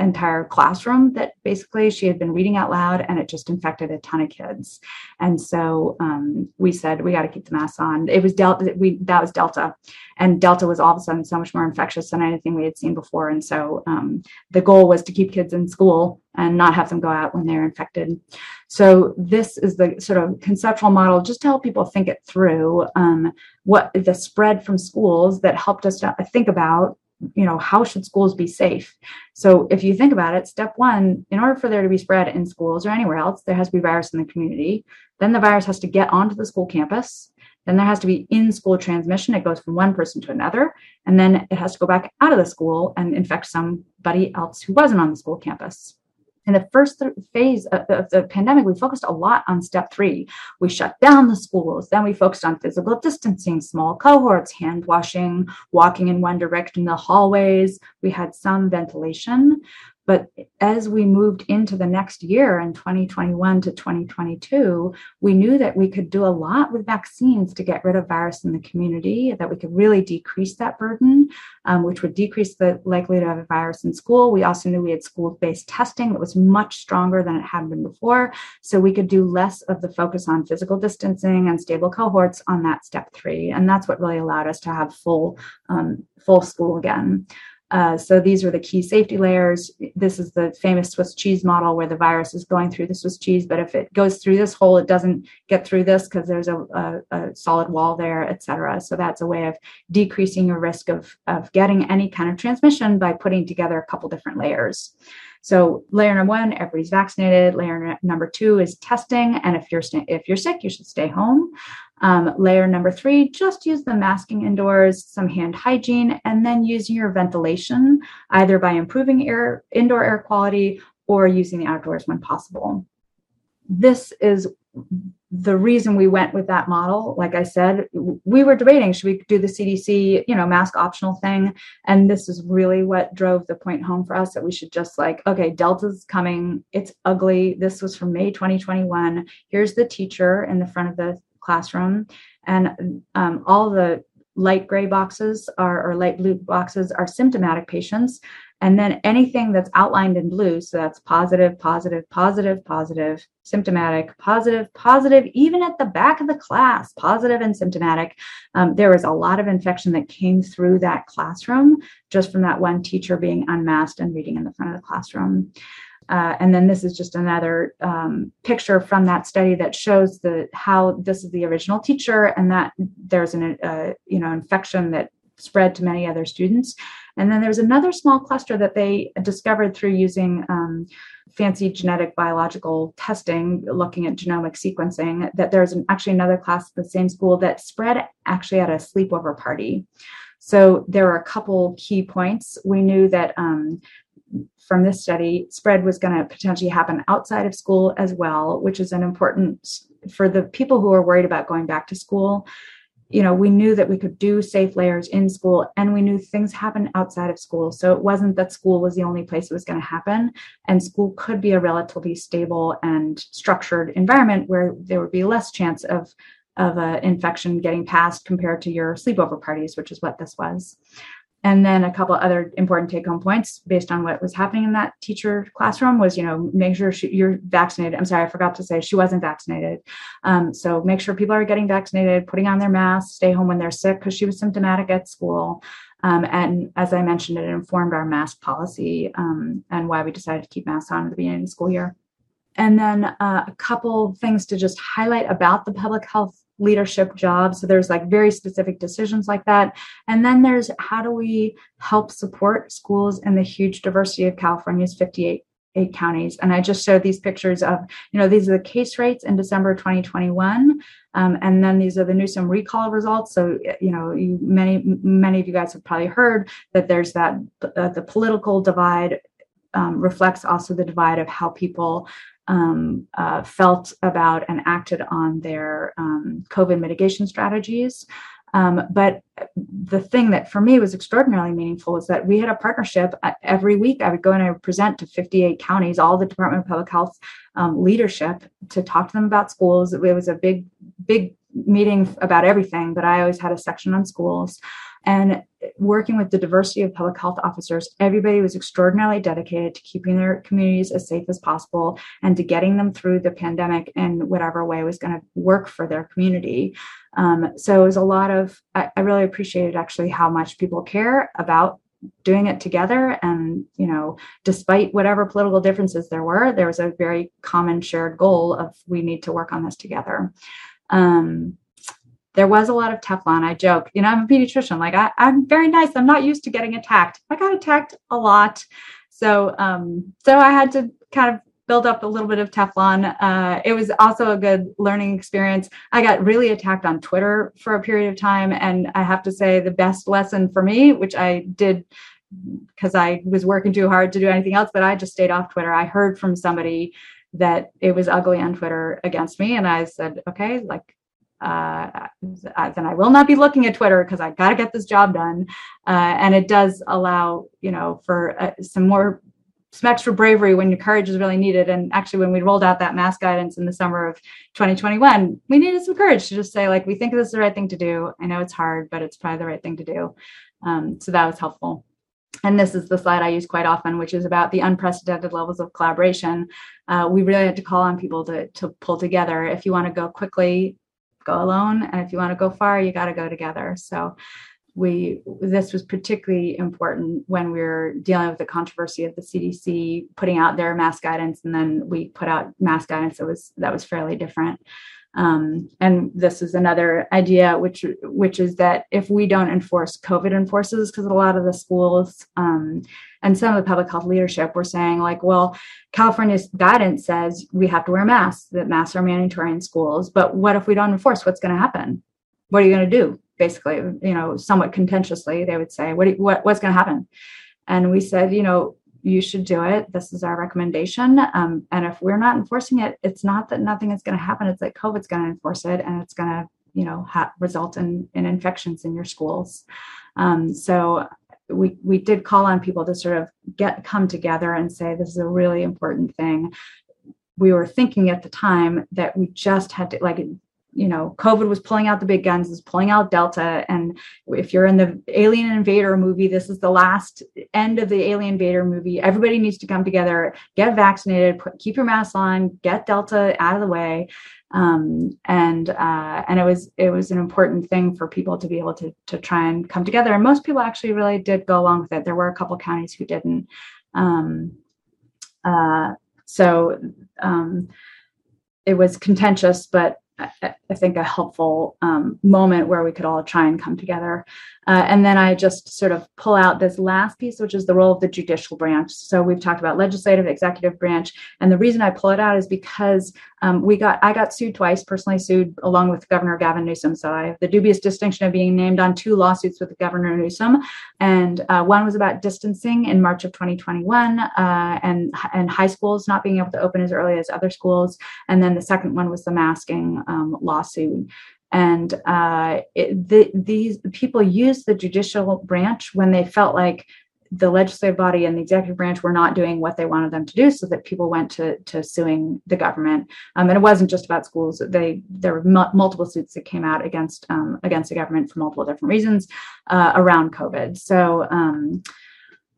entire classroom that basically she had been reading out loud, and it just infected a ton of kids. And so um, we said we got to keep the masks on. It was Delta. We that was Delta, and Delta was all of a sudden so much more infectious than anything we had seen before. And so um, the goal was to keep kids in school and not have them go out when they're infected. So this is the sort of conceptual model just to help people think it through um, what the spread from schools that helped us to think about you know how should schools be safe so if you think about it step one in order for there to be spread in schools or anywhere else there has to be virus in the community then the virus has to get onto the school campus then there has to be in school transmission it goes from one person to another and then it has to go back out of the school and infect somebody else who wasn't on the school campus in the first th- phase of, of the pandemic, we focused a lot on step three. We shut down the schools. Then we focused on physical distancing, small cohorts, hand washing, walking in one direction in the hallways. We had some ventilation. But as we moved into the next year in 2021 to 2022, we knew that we could do a lot with vaccines to get rid of virus in the community, that we could really decrease that burden, um, which would decrease the likelihood of a virus in school. We also knew we had school based testing that was much stronger than it had been before. So we could do less of the focus on physical distancing and stable cohorts on that step three. And that's what really allowed us to have full, um, full school again. Uh, so these were the key safety layers. This is the famous Swiss cheese model where the virus is going through the Swiss cheese, but if it goes through this hole, it doesn't get through this because there's a, a, a, solid wall there, et cetera. So that's a way of decreasing your risk of, of getting any kind of transmission by putting together a couple different layers. So layer number one, everybody's vaccinated. Layer number two is testing, and if you're if you're sick, you should stay home. Um, layer number three, just use the masking indoors, some hand hygiene, and then using your ventilation, either by improving air, indoor air quality or using the outdoors when possible. This is the reason we went with that model. Like i said we were debating should we do the cdc you know mask optional thing? And this is really what drove the point home for us that we should just like okay delta's coming it's ugly this was from may 2021 here's the teacher in the front of the classroom and um, all the light gray boxes are, or light blue boxes are symptomatic patients and then anything that's outlined in blue, so that's positive, positive, positive, positive, symptomatic, positive, positive, even at the back of the class, positive and symptomatic. Um, there was a lot of infection that came through that classroom just from that one teacher being unmasked and reading in the front of the classroom. Uh, and then this is just another um, picture from that study that shows the how this is the original teacher and that there's an uh, you know infection that spread to many other students. And then there's another small cluster that they discovered through using um, fancy genetic biological testing, looking at genomic sequencing, that there's an, actually another class at the same school that spread actually at a sleepover party. So there were a couple key points. We knew that um, from this study, spread was going to potentially happen outside of school as well, which is an important for the people who are worried about going back to school you know we knew that we could do safe layers in school and we knew things happen outside of school. So it wasn't that school was the only place it was going to happen and school could be a relatively stable and structured environment where there would be less chance of of an infection getting passed compared to your sleepover parties which is what this was and then a couple other important take home points based on what was happening in that teacher classroom was, you know, make sure she, you're vaccinated. I'm sorry, I forgot to say she wasn't vaccinated. Um, so make sure people are getting vaccinated, putting on their masks, stay home when they're sick because she was symptomatic at school. Um, and as I mentioned, it informed our mask policy um, and why we decided to keep masks on at the beginning of the school year. And then uh, a couple things to just highlight about the public health leadership job. So there's like very specific decisions like that. And then there's how do we help support schools in the huge diversity of California's 58 eight counties. And I just showed these pictures of, you know, these are the case rates in December 2021. Um, and then these are the Newsom recall results. So, you know, you, many, many of you guys have probably heard that there's that uh, the political divide um, reflects also the divide of how people um, uh, felt about and acted on their um, COVID mitigation strategies. Um, but the thing that for me was extraordinarily meaningful was that we had a partnership uh, every week. I would go and I would present to 58 counties, all the Department of Public Health um, leadership to talk to them about schools. It was a big, big meeting about everything, but I always had a section on schools. And working with the diversity of public health officers, everybody was extraordinarily dedicated to keeping their communities as safe as possible and to getting them through the pandemic in whatever way was going to work for their community. Um, so it was a lot of, I, I really appreciated actually how much people care about doing it together and you know despite whatever political differences there were there was a very common shared goal of we need to work on this together um, there was a lot of Teflon. I joke, you know, I'm a pediatrician. Like I, am very nice. I'm not used to getting attacked. I got attacked a lot. So, um, so I had to kind of build up a little bit of Teflon. Uh, it was also a good learning experience. I got really attacked on Twitter for a period of time. And I have to say the best lesson for me, which I did because I was working too hard to do anything else, but I just stayed off Twitter. I heard from somebody that it was ugly on Twitter against me. And I said, okay, like uh, then I will not be looking at Twitter because I got to get this job done. Uh, and it does allow, you know, for uh, some more some extra bravery when your courage is really needed. And actually, when we rolled out that mask guidance in the summer of 2021, we needed some courage to just say, like, we think this is the right thing to do. I know it's hard, but it's probably the right thing to do. Um, so that was helpful. And this is the slide I use quite often, which is about the unprecedented levels of collaboration. Uh, we really had to call on people to, to pull together. If you want to go quickly, go alone and if you want to go far you got to go together. So we this was particularly important when we were dealing with the controversy of the CDC putting out their mask guidance and then we put out mask guidance that was that was fairly different. Um, and this is another idea, which which is that if we don't enforce, COVID enforces, because a lot of the schools um, and some of the public health leadership were saying, like, well, California's guidance says we have to wear masks, that masks are mandatory in schools. But what if we don't enforce? What's going to happen? What are you going to do? Basically, you know, somewhat contentiously, they would say, what, you, what what's going to happen? And we said, you know, you should do it. This is our recommendation. Um, and if we're not enforcing it, it's not that nothing is going to happen. It's that COVID's going to enforce it and it's going to, you know, ha- result in, in infections in your schools. Um, so we, we did call on people to sort of get come together and say this is a really important thing we were thinking at the time that we just had to like you know, COVID was pulling out the big guns, is pulling out Delta. And if you're in the Alien Invader movie, this is the last end of the Alien Invader movie. Everybody needs to come together, get vaccinated, put, keep your mask on, get Delta out of the way. Um, and uh, and it was it was an important thing for people to be able to to try and come together. And most people actually really did go along with it. There were a couple counties who didn't. Um, uh, so um, it was contentious, but I, I think a helpful um, moment where we could all try and come together. Uh, and then I just sort of pull out this last piece, which is the role of the judicial branch. So we've talked about legislative, executive branch, and the reason I pull it out is because um, we got I got sued twice, personally sued along with Governor Gavin Newsom. So I have the dubious distinction of being named on two lawsuits with Governor Newsom, and uh, one was about distancing in March of 2021, uh, and and high schools not being able to open as early as other schools, and then the second one was the masking um, lawsuit. And uh, it, the, these people used the judicial branch when they felt like the legislative body and the executive branch were not doing what they wanted them to do, so that people went to, to suing the government. Um, and it wasn't just about schools; they there were m- multiple suits that came out against um, against the government for multiple different reasons uh, around COVID. So. Um,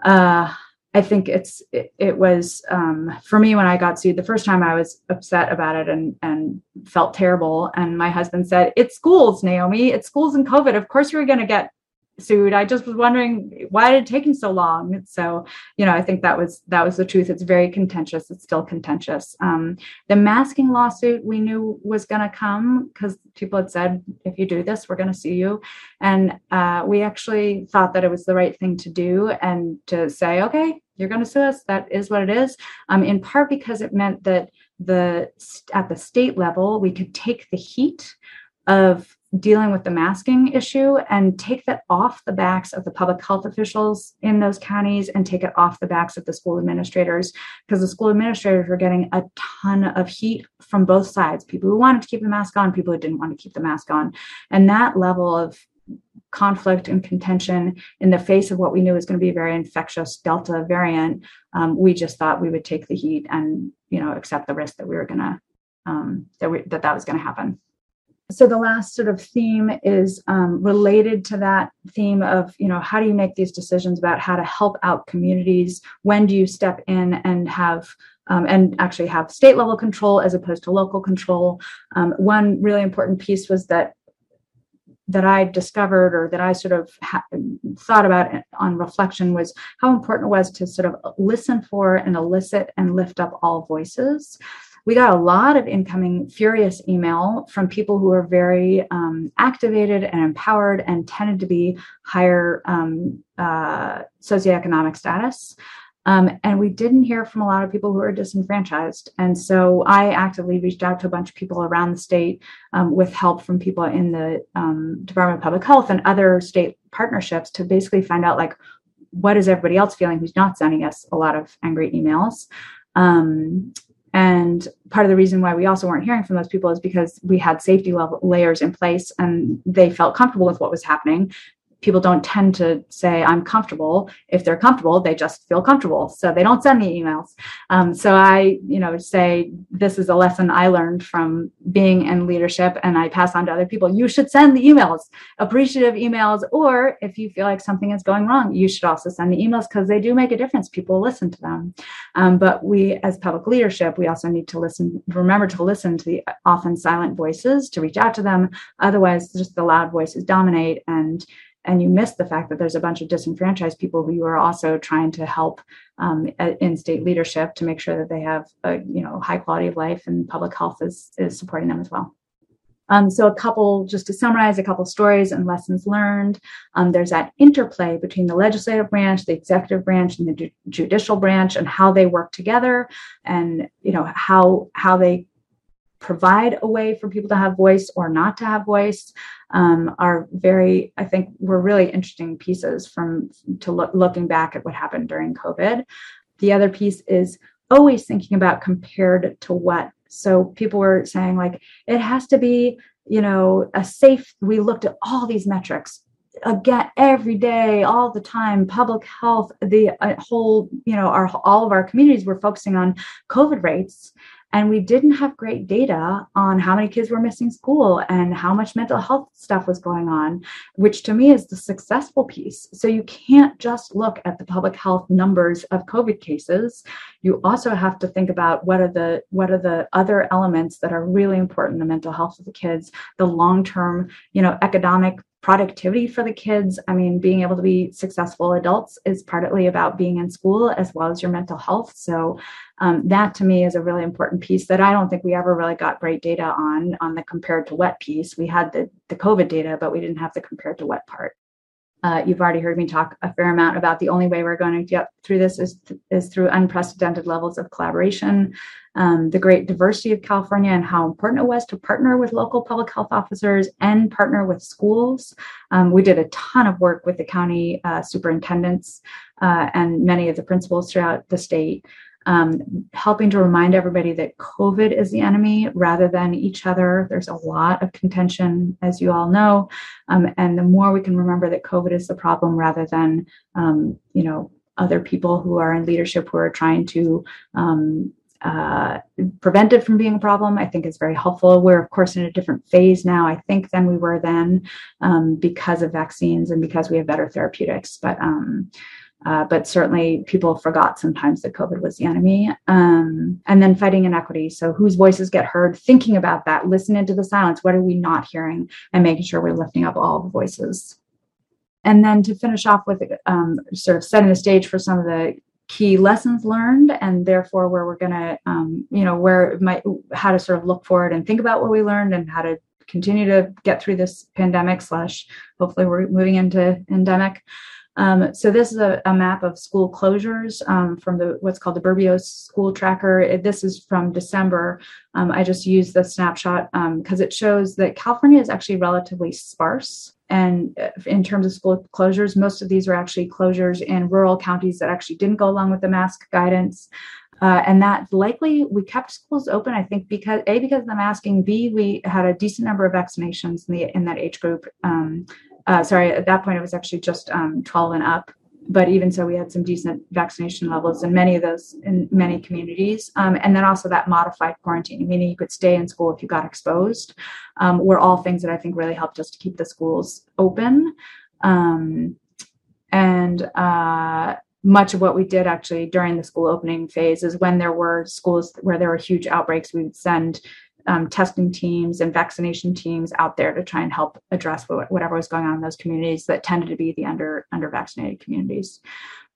uh, I think it's it, it was um, for me when I got sued the first time I was upset about it and and felt terrible and my husband said it's schools Naomi it's schools and COVID of course you're going to get sued. I just was wondering why it take so long? So you know I think that was that was the truth. It's very contentious. It's still contentious. Um, the masking lawsuit we knew was going to come because people had said if you do this we're going to sue you. And uh, we actually thought that it was the right thing to do and to say okay you're going to sue us. That is what it is. Um, in part because it meant that the at the state level we could take the heat of dealing with the masking issue and take that off the backs of the public health officials in those counties and take it off the backs of the school administrators because the school administrators were getting a ton of heat from both sides people who wanted to keep the mask on people who didn't want to keep the mask on and that level of conflict and contention in the face of what we knew was going to be a very infectious Delta variant, um, we just thought we would take the heat and you know accept the risk that we were going to um, that we, that that was going to happen. So the last sort of theme is um, related to that theme of you know how do you make these decisions about how to help out communities? When do you step in and have um, and actually have state level control as opposed to local control? Um, one really important piece was that that I discovered or that I sort of ha- thought about on reflection was how important it was to sort of listen for and elicit and lift up all voices we got a lot of incoming furious email from people who are very um, activated and empowered and tended to be higher um, uh, socioeconomic status. Um, and we didn't hear from a lot of people who are disenfranchised. And so I actively reached out to a bunch of people around the state um, with help from people in the um, Department of Public Health and other state partnerships to basically find out like what is everybody else feeling who's not sending us a lot of angry emails. Um, and part of the reason why we also weren't hearing from those people is because we had safety level layers in place and they felt comfortable with what was happening people don't tend to say i'm comfortable. If they're comfortable they just feel comfortable. So they don't send me emails. Um, so i you know say this is a lesson i learned from being in leadership and i pass on to other people. You should send the emails appreciative emails or if you feel like something is going wrong you should also send the emails because they do make a difference. People listen to them. Um, but we as public leadership we also need to listen remember to listen to the often silent voices to reach out to them. Otherwise just the loud voices dominate and and you miss the fact that there's a bunch of disenfranchised people who you are also trying to help um, in state leadership to make sure that they have a you know high quality of life and public health is is supporting them as well. Um, so a couple, just to summarize, a couple stories and lessons learned. Um, there's that interplay between the legislative branch, the executive branch, and the ju- judicial branch, and how they work together, and you know how how they provide a way for people to have voice or not to have voice um, are very i think were really interesting pieces from to look, looking back at what happened during covid. The other piece is always thinking about compared to what. So people were saying like it has to be you know a safe we looked at all these metrics again every day all the time public health the uh, whole you know our all of our communities were focusing on covid rates and we didn't have great data on how many kids were missing school and how much mental health stuff was going on, which to me is the successful piece. So you can't just look at the public health numbers of COVID cases. You also have to think about what are the what are the other elements that are really important, the mental health of the kids, the long-term, you know, economic productivity for the kids. I mean, being able to be successful adults is partly about being in school as well as your mental health. So um, that to me is a really important piece that I don't think we ever really got great data on on the compared to wet piece. We had the the COVID data, but we didn't have the compared to wet part. Uh, you've already heard me talk a fair amount about the only way we're going to get through this is, th- is through unprecedented levels of collaboration, um, the great diversity of California, and how important it was to partner with local public health officers and partner with schools. Um, we did a ton of work with the county uh, superintendents uh, and many of the principals throughout the state um, helping to remind everybody that COVID is the enemy rather than each other. There's a lot of contention, as you all know. Um, and the more we can remember that COVID is the problem rather than, um, you know, other people who are in leadership who are trying to um, uh, prevent it from being a problem, I think is very helpful. We're, of course, in a different phase now, I think, than we were then um, because of vaccines and because we have better therapeutics. But um, uh, but certainly people forgot sometimes that COVID was the enemy. Um, and then fighting inequity. So whose voices get heard, thinking about that, listening to the silence. What are we not hearing? And making sure we're lifting up all the voices. And then to finish off with um, sort of setting the stage for some of the key lessons learned and therefore where we're going to um, you know where might how to sort of look forward and think about what we learned and how to continue to get through this pandemic slash hopefully we're moving into endemic um, so this is a, a, map of school closures um, from the what's called the Burbio School Tracker. It, this is from December. Um, I just used the snapshot because um, it shows that California is actually relatively sparse. And uh, in terms of school closures, most of these are actually closures in rural counties that actually didn't go along with the mask guidance. Uh, and that likely we kept schools open. I think because a because of the masking, b we had a decent number of vaccinations in the in that age group. Um, uh, sorry, at that point it was actually just um, 12 and up. but even so, we had some decent vaccination levels in many of those in many communities. Um, and then also that modified quarantine, meaning you could stay in school if you got exposed, um, were all things that I think really helped us to keep the schools open. Um, and uh, much of what we did actually during the school opening phase is when there were schools where there were huge outbreaks, we would send um, testing teams and vaccination teams out there to try and help address whatever was going on in those communities that tended to be the under under vaccinated communities.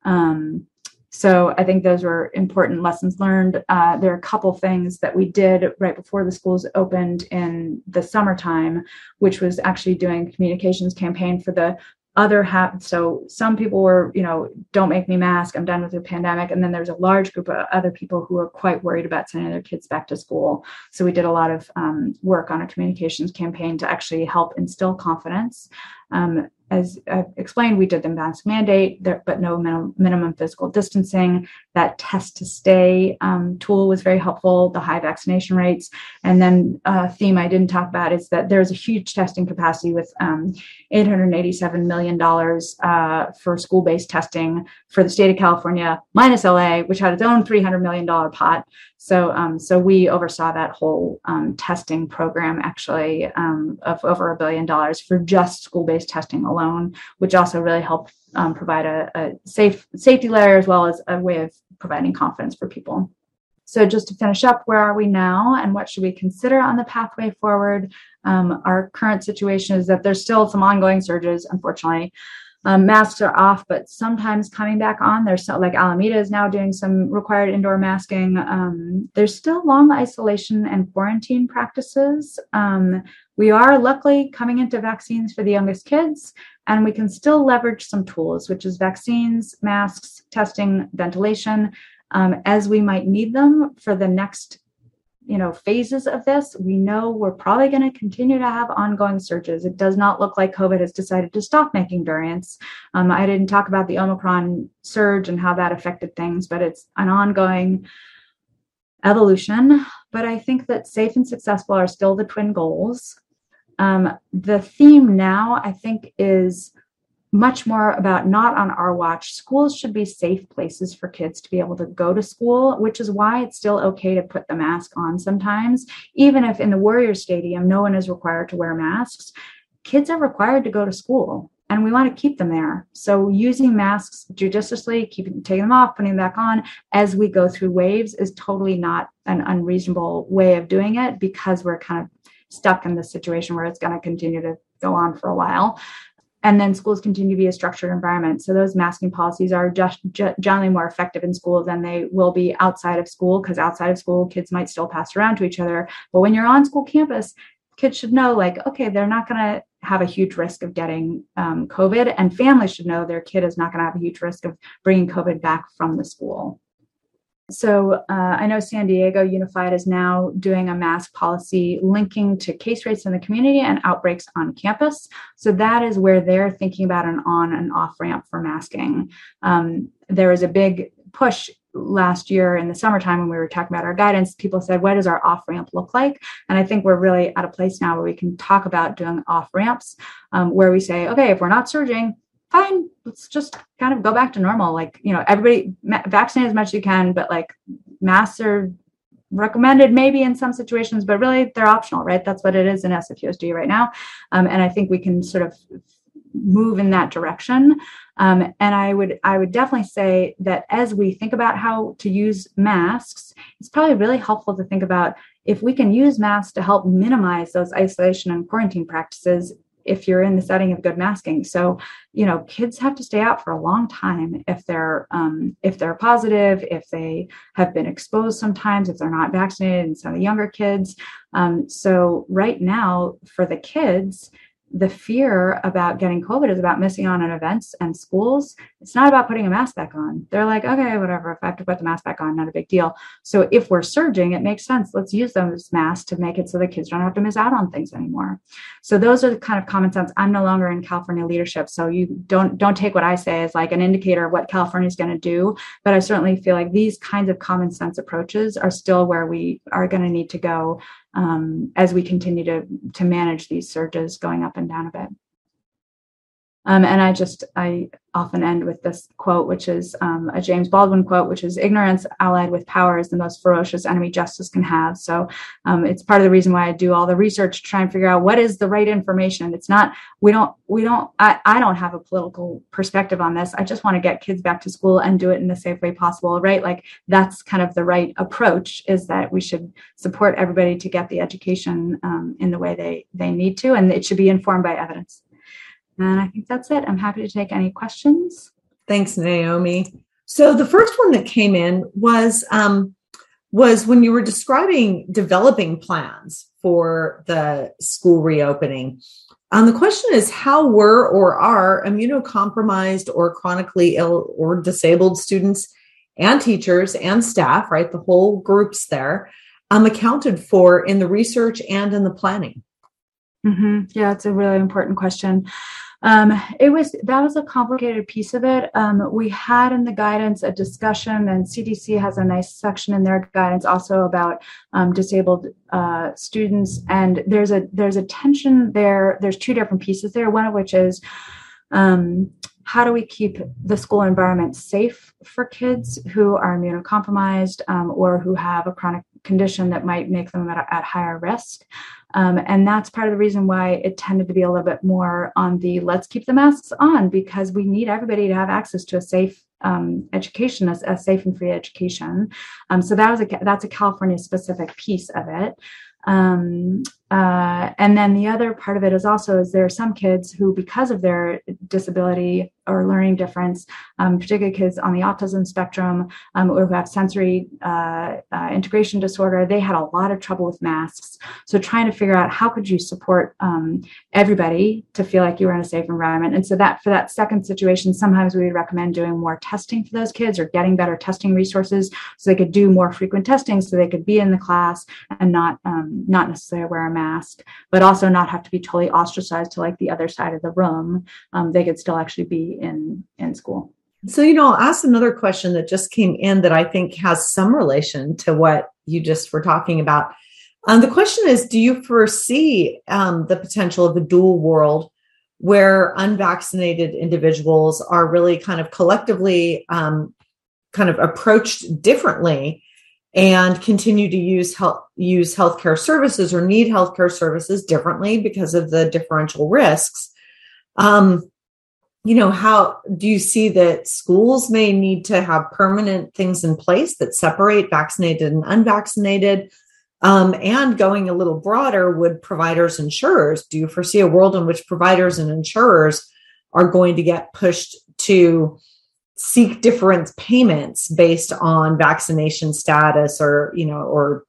Um, so I think those were important lessons learned. Uh, there are a couple things that we did right before the schools opened in the summertime, which was actually doing communications campaign for the other half so some people were you know don't make me mask i'm done with the pandemic. And then there's a large group of other people who are quite worried about sending their kids back to school. So we did a lot of um, work on a communications campaign to actually help instill confidence. Um, as I've explained, we did the mask mandate, there, but no minimum, minimum physical distancing. That test to stay um, tool was very helpful, the high vaccination rates. And then a uh, theme I didn't talk about is that there's a huge testing capacity with um, $887 million uh, for school based testing for the state of California, minus LA, which had its own $300 million pot. So, um, so we oversaw that whole um, testing program actually um, of over a billion dollars for just school-based testing alone, which also really helped um, provide a, a safe safety layer as well as a way of providing confidence for people. So, just to finish up, where are we now and what should we consider on the pathway forward? Um, our current situation is that there's still some ongoing surges, unfortunately. Um, masks are off, but sometimes coming back on. There's like Alameda is now doing some required indoor masking. Um, there's still long isolation and quarantine practices. Um, we are luckily coming into vaccines for the youngest kids, and we can still leverage some tools, which is vaccines, masks, testing, ventilation, um, as we might need them for the next you know phases of this we know we're probably going to continue to have ongoing surges it does not look like covid has decided to stop making variants. Um, i didn't talk about the omicron surge and how that affected things but it's an ongoing evolution. But i think that safe and successful are still the twin goals. Um, the theme now i think is much more about not on our watch. Schools should be safe places for kids to be able to go to school, which is why it's still okay to put the mask on sometimes. Even if in the Warrior Stadium, no one is required to wear masks, kids are required to go to school and we want to keep them there. So using masks judiciously, keeping taking them off, putting them back on as we go through waves is totally not an unreasonable way of doing it because we're kind of stuck in this situation where it's going to continue to go on for a while and then schools continue to be a structured environment. So those masking policies are just generally more effective in school than they will be outside of school because outside of school kids might still pass around to each other. But when you're on school campus kids should know like okay they're not going to have a huge risk of getting um, covid and families should know their kid is not going to have a huge risk of bringing covid back from the school so uh, I know San Diego Unified is now doing a mask policy linking to case rates in the community and outbreaks on campus. So that is where they're thinking about an on and off ramp for masking. Um, there was a big push last year in the summertime when we were talking about our guidance people said what does our off ramp look like and i think we're really at a place now where we can talk about doing off ramps um, where we say okay if we're not surging fine let's just kind of go back to normal. Like you know everybody ma- vaccinate as much as you can but like masks are recommended maybe in some situations but really they're optional right? That's what it is in sfusd right now. Um, and i think we can sort of move in that direction. Um, and i would i would definitely say that as we think about how to use masks it's probably really helpful to think about if we can use masks to help minimize those isolation and quarantine practices if you're in the setting of good masking. So, you know, kids have to stay out for a long time if they're um, if they're positive, if they have been exposed sometimes, if they're not vaccinated, and some of the younger kids. Um, so, right now for the kids, the fear about getting COVID is about missing out on events and schools. It's not about putting a mask back on. They're like, okay, whatever. If I have to put the mask back on, not a big deal. So if we're surging, it makes sense. Let's use those masks to make it so the kids don't have to miss out on things anymore. So those are the kind of common sense. I'm no longer in California leadership, so you don't don't take what I say as like an indicator of what California is going to do. But I certainly feel like these kinds of common sense approaches are still where we are going to need to go um, as we continue to to manage these surges going up and down a bit. Um, and I just, I often end with this quote, which is um, a James Baldwin quote, which is ignorance allied with power is the most ferocious enemy justice can have. So um, it's part of the reason why I do all the research to try and figure out what is the right information. It's not, we don't, we don't, I, I don't have a political perspective on this. I just want to get kids back to school and do it in the safe way possible, right? Like that's kind of the right approach is that we should support everybody to get the education um, in the way they, they need to, and it should be informed by evidence. And I think that's it. I'm happy to take any questions. Thanks, Naomi. So the first one that came in was um, was when you were describing developing plans for the school reopening. Um, the question is how were or are immunocompromised or chronically ill or disabled students and teachers and staff, right, the whole groups there, um, accounted for in the research and in the planning? Mm-hmm. Yeah, it's a really important question. Um, it was that was a complicated piece of it. Um, we had in the guidance a discussion, and CDC has a nice section in their guidance also about um, disabled uh, students. And there's a there's a tension there. There's two different pieces there. One of which is um, how do we keep the school environment safe for kids who are immunocompromised um, or who have a chronic condition that might make them at, at higher risk um, and that's part of the reason why it tended to be a little bit more on the let's keep the masks on because we need everybody to have access to a safe um, education, a, a, safe and free education. Um, so that was a that's a California specific piece of it. Um, uh, and then the other part of it is also is there are some kids who, because of their disability or learning difference, um, particularly kids on the autism spectrum um, or who have sensory uh, uh, integration disorder, they had a lot of trouble with masks. So trying to figure out how could you support um, everybody to feel like you were in a safe environment. And so that for that second situation, sometimes we would recommend doing more testing for those kids or getting better testing resources so they could do more frequent testing so they could be in the class and not um, not necessarily wear a mask, but also not have to be totally ostracized to like the other side of the room. Um, they could still actually be in in school. So, you know, I'll ask another question that just came in that I think has some relation to what you just were talking about. Um, the question is Do you foresee um, the potential of a dual world where unvaccinated individuals are really kind of collectively um, kind of approached differently and continue to use health use healthcare services or need healthcare services differently because of the differential risks um, you know how do you see that schools may need to have permanent things in place that separate vaccinated and unvaccinated? Um, and going a little broader would providers insurers do you foresee a world in which providers and insurers are going to get pushed to seek different payments based on vaccination status or you know or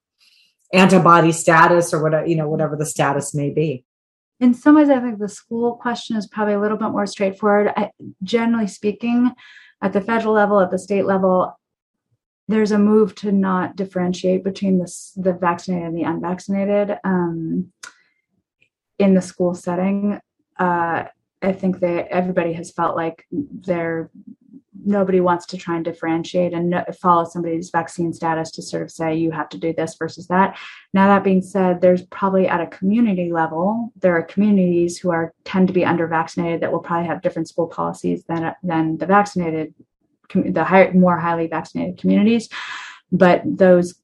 antibody status or whatever you know whatever the status may be in some ways i think the school question is probably a little bit more straightforward. I, generally speaking at the federal level at the state level there's a move to not differentiate between the, the vaccinated and the unvaccinated um, in the school setting. Uh, i think that everybody has felt like they're nobody wants to try and differentiate and follow somebody's vaccine status to sort of say you have to do this versus that. Now that being said, there's probably at a community level there are communities who are tend to be under vaccinated that will probably have different school policies than than the vaccinated the higher, more highly vaccinated communities. But those,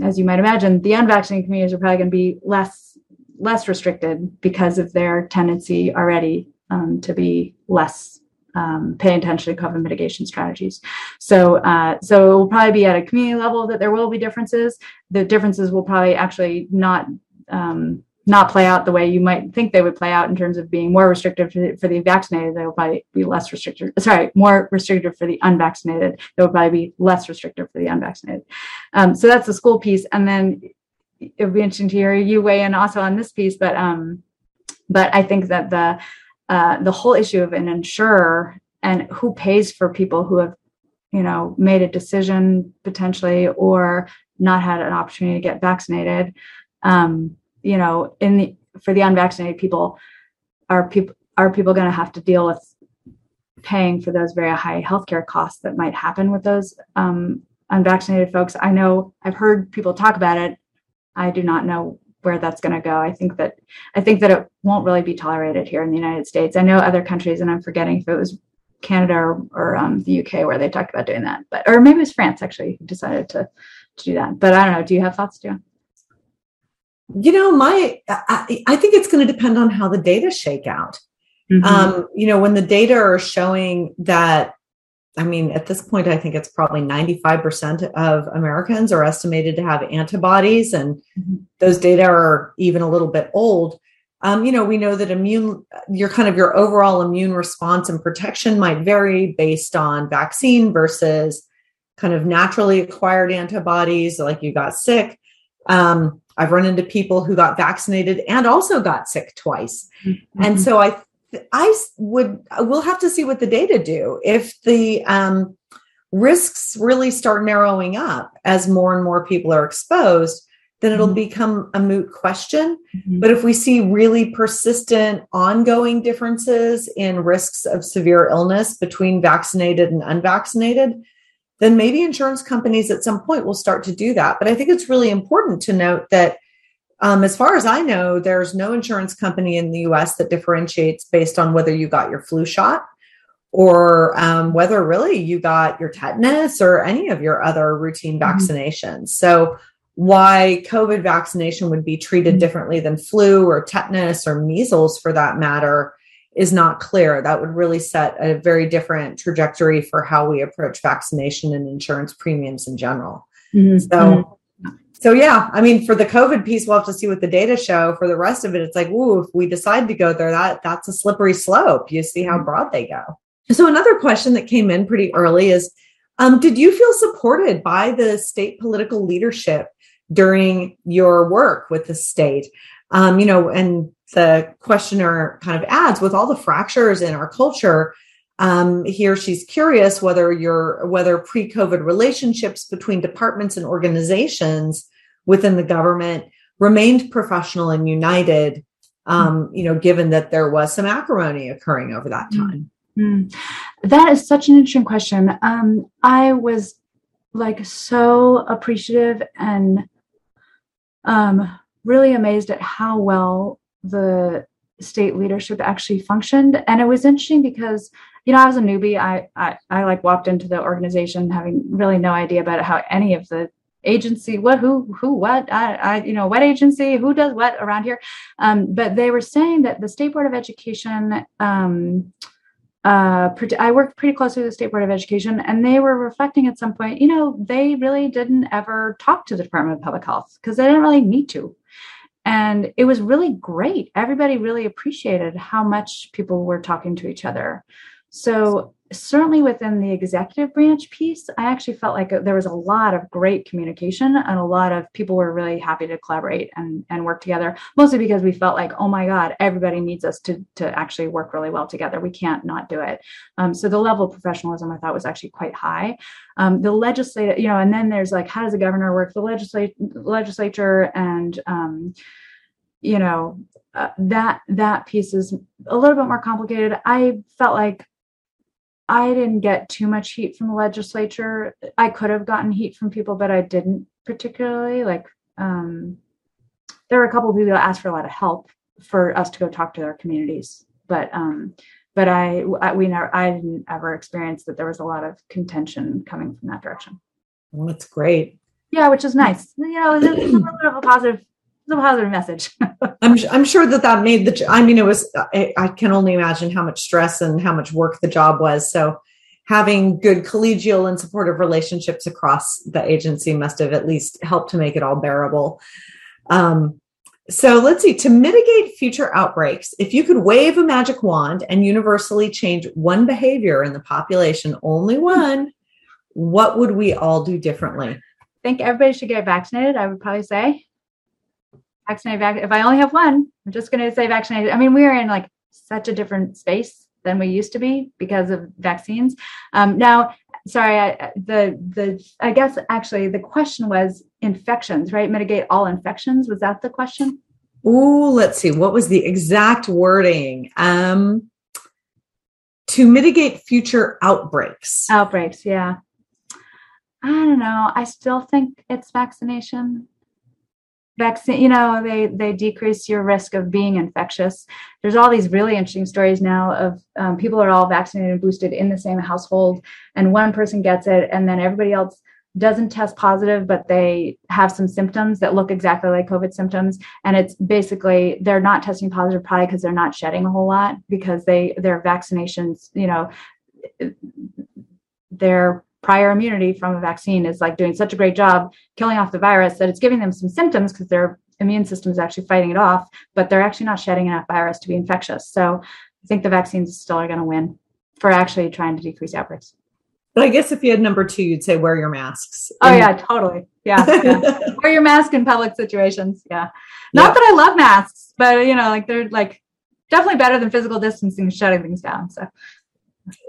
as you might imagine, the unvaccinated communities are probably going to be less less restricted because of their tendency already um, to be less um, paying attention to COVID mitigation strategies. So, uh, so it will probably be at a community level that there will be differences. The differences will probably actually not um, not play out the way you might think they would play out in terms of being more restrictive for the vaccinated. They will probably be less restrictive. Sorry, more restrictive for the unvaccinated. They will probably be less restrictive for the unvaccinated. Um, so that's the school piece, and then it would be interesting to hear you weigh in also on this piece. But um, but I think that the uh, the whole issue of an insurer and who pays for people who have you know made a decision potentially or not had an opportunity to get vaccinated. Um, you know in the for the unvaccinated people are people are people going to have to deal with paying for those very high healthcare costs that might happen with those um, unvaccinated folks? I know i've heard people talk about it. I do not know where that's going to go. I think that I think that it won't really be tolerated here in the United States. I know other countries, and I'm forgetting if it was Canada or, or um, the UK where they talked about doing that, but or maybe it was France actually who decided to to do that. But I don't know. Do you have thoughts, Joe? You know, my I, I think it's going to depend on how the data shake out. Mm-hmm. Um, you know, when the data are showing that I mean, at this point, I think it's probably 95% of Americans are estimated to have antibodies, and mm-hmm. those data are even a little bit old. Um, you know, we know that immune, your kind of your overall immune response and protection might vary based on vaccine versus kind of naturally acquired antibodies, like you got sick. Um, I've run into people who got vaccinated and also got sick twice. Mm-hmm. And so I I would we'll have to see what the data do if the um, risks really start narrowing up as more and more people are exposed then it'll mm-hmm. become a moot question mm-hmm. but if we see really persistent ongoing differences in risks of severe illness between vaccinated and unvaccinated then maybe insurance companies at some point will start to do that but i think it's really important to note that um, as far as I know, there's no insurance company in the US that differentiates based on whether you got your flu shot or um, whether really you got your tetanus or any of your other routine mm-hmm. vaccinations. So, why COVID vaccination would be treated mm-hmm. differently than flu or tetanus or measles for that matter is not clear. That would really set a very different trajectory for how we approach vaccination and insurance premiums in general. Mm-hmm. So, mm-hmm so yeah, I mean, for the COVID piece, we'll have to see what the data show. For the rest of it, it's like, ooh, if we decide to go there, that that's a slippery slope. You see how broad they go. So another question that came in pretty early is, um, did you feel supported by the state political leadership during your work with the state? Um, you know, and the questioner kind of adds, with all the fractures in our culture, um, here she's curious whether your whether pre-COVID relationships between departments and organizations within the government remained professional and united. Um, you know, given that there was some acrimony occurring over that mm-hmm. time. Mm-hmm. That is such an interesting question. Um, I was like so appreciative and um, really amazed at how well the state leadership actually functioned. And it was interesting because you know, I was a newbie. I, I, I like walked into the organization having really no idea about how any of the agency, what, who, who, what, I, I, you know, what agency, who does what around here. Um, but they were saying that the State Board of Education, um, uh, I worked pretty closely with the State Board of Education, and they were reflecting at some point, you know, they really didn't ever talk to the Department of Public Health because they didn't really need to. And it was really great. Everybody really appreciated how much people were talking to each other. So, certainly within the executive branch piece, I actually felt like there was a lot of great communication and a lot of people were really happy to collaborate and, and work together, mostly because we felt like, oh my God, everybody needs us to, to actually work really well together. We can't not do it. Um, so, the level of professionalism I thought was actually quite high. Um, the legislative, you know, and then there's like, how does the governor work? The legislature, legislature and, um, you know, uh, that that piece is a little bit more complicated. I felt like I didn't get too much heat from the legislature. I could have gotten heat from people, but I didn't particularly. Like, um, there were a couple of people that asked for a lot of help for us to go talk to their communities, but um, but I, I we never I didn't ever experience that there was a lot of contention coming from that direction. Well, that's great. Yeah, which is nice. You know, it's a little bit of a positive a positive message. I'm I'm sure that that made the. I mean, it was. I, I, can only imagine how much stress and how much work the job was. So, having good collegial and supportive relationships across the agency must have at least helped to make it all bearable. Um, so let's see. To mitigate future outbreaks, if you could wave a magic wand and universally change one behavior in the population, only one, what would we all do differently? I think everybody should get vaccinated. I would probably say vaccinated. Vac- if I only have one, I'm just going to say vaccinated. I mean, we are in like such a different space than we used to be because of vaccines. Um, now, sorry, I, the the I guess actually the question was infections, right? Mitigate all infections. Was that the question? Oh, let's see. What was the exact wording? Um, to mitigate future outbreaks. Outbreaks, yeah. I don't know. I still think it's vaccination vaccine you know they they decrease your risk of being infectious. There's all these really interesting stories now of um, people are all vaccinated and boosted in the same household and one person gets it and then everybody else doesn't test positive but they have some symptoms that look exactly like covid symptoms. And it's basically they're not testing positive probably because they're not shedding a whole lot because they their vaccinations you know their prior immunity from a vaccine is like doing such a great job killing off the virus that it's giving them some symptoms because their immune system is actually fighting it off, but they're actually not shedding enough virus to be infectious. So I think the vaccines still are going to win for actually trying to decrease outbreaks. But I guess if you had number two, you'd say wear your masks. Oh yeah, totally. Yeah, yeah. wear your mask in public situations. Yeah. Not that I love masks, but you know, like they're like definitely better than physical distancing, and shutting things down. So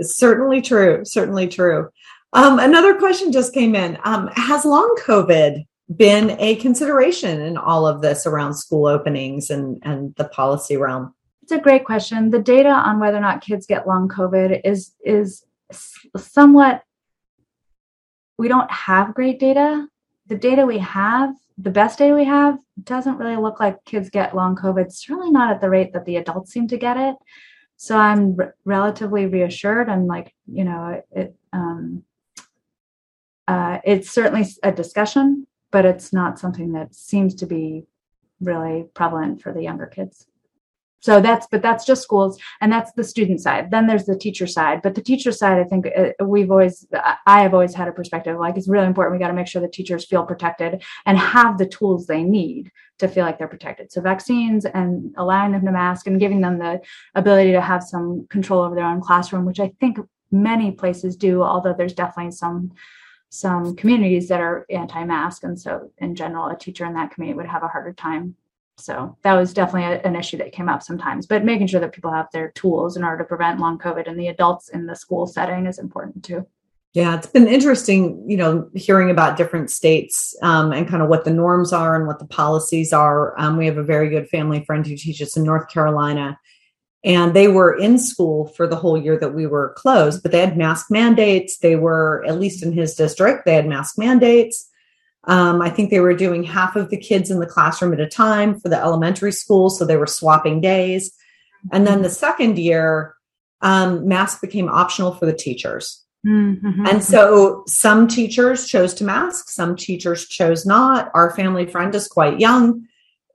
certainly true. Certainly true. Um, another question just came in. Um, has long COVID been a consideration in all of this around school openings and, and the policy realm? It's a great question. The data on whether or not kids get long COVID is is somewhat we don't have great data. The data we have, the best data we have, doesn't really look like kids get long COVID. Certainly not at the rate that the adults seem to get it. So I'm r- relatively reassured. I'm like, you know, it, um, uh, it's certainly a discussion, but it's not something that seems to be really prevalent for the younger kids. So that's, but that's just schools, and that's the student side. Then there's the teacher side. But the teacher side, I think uh, we've always, I have always had a perspective like it's really important. We got to make sure the teachers feel protected and have the tools they need to feel like they're protected. So vaccines and allowing them to mask and giving them the ability to have some control over their own classroom, which I think many places do, although there's definitely some some communities that are anti-mask and so in general a teacher in that community would have a harder time. So that was definitely a, an issue that came up sometimes but making sure that people have their tools in order to prevent long covid and the adults in the school setting is important too. Yeah it's been interesting you know hearing about different states um, and kind of what the norms are and what the policies are. Um, we have a very good family friend who teaches in north carolina and they were in school for the whole year that we were closed but they had mask mandates. They were at least in his district they had mask mandates. Um, i think they were doing half of the kids in the classroom at a time for the elementary school so they were swapping days. And then the second year um, mask became optional for the teachers. Mm-hmm. and so some teachers chose to mask some teachers chose not. Our family friend is quite young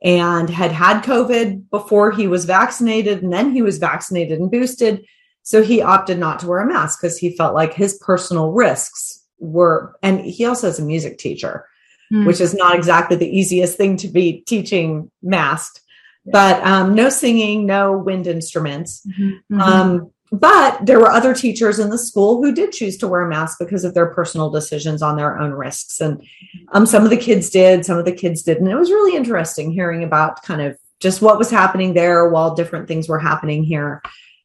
and had had COVID before he was vaccinated, and then he was vaccinated and boosted. So he opted not to wear a mask because he felt like his personal risks were, and he also is a music teacher, mm. which is not exactly the easiest thing to be teaching masked. But um, no singing, no wind instruments. Mm-hmm. Mm-hmm. Um, but there were other teachers in the school who did choose to wear a mask because of their personal decisions on their own risks. And um, some of the kids did, some of the kids didn't. It was really interesting hearing about kind of just what was happening there while different things were happening here.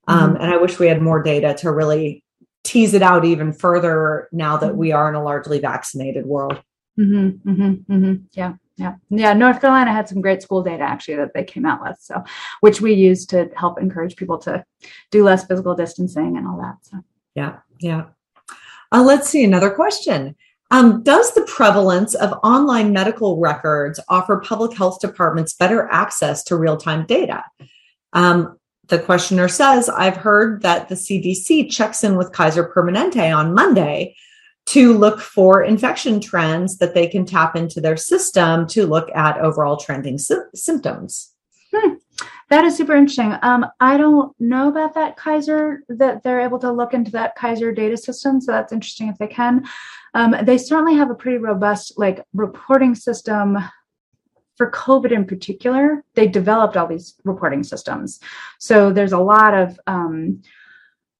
Um, mm-hmm. And I wish we had more data to really tease it out even further now that we are in a largely vaccinated world. Mm-hmm, mm-hmm, mm-hmm. yeah yeah. Yeah north carolina had some great school data actually that they came out with so which we use to help encourage people to do less physical distancing and all that so. Yeah yeah. Uh, let's see another question. Um, does the prevalence of online medical records offer public health departments better access to real-time data? Um, the questioner says i've heard that the cdc checks in with kaiser permanente on monday to look for infection trends that they can tap into their system to look at overall trending sy- symptoms. Hmm. That is super interesting. Um, I don't know about that Kaiser, that they're able to look into that Kaiser data system. So that's interesting if they can. Um, they certainly have a pretty robust like reporting system for COVID in particular. They developed all these reporting systems. So there's a lot of um,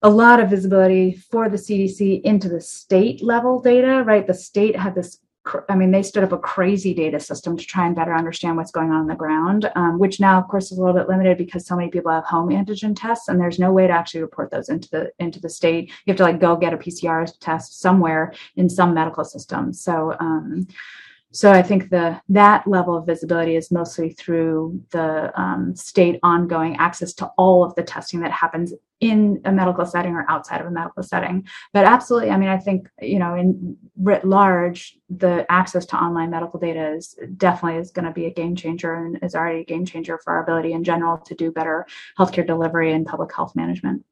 a lot of visibility for the CDC into the state level data, right? The state had this, I mean, they stood up a crazy data system to try and better understand what's going on on the ground, um, which now, of course, is a little bit limited because so many people have home antigen tests, and there's no way to actually report those into the into the state. You have to like go get a PCR test somewhere in some medical system. So. Um, so I think the that level of visibility is mostly through the um, state ongoing access to all of the testing that happens in a medical setting or outside of a medical setting. But absolutely, I mean, I think you know, in writ large, the access to online medical data is definitely is going to be a game changer and is already a game changer for our ability in general to do better healthcare delivery and public health management.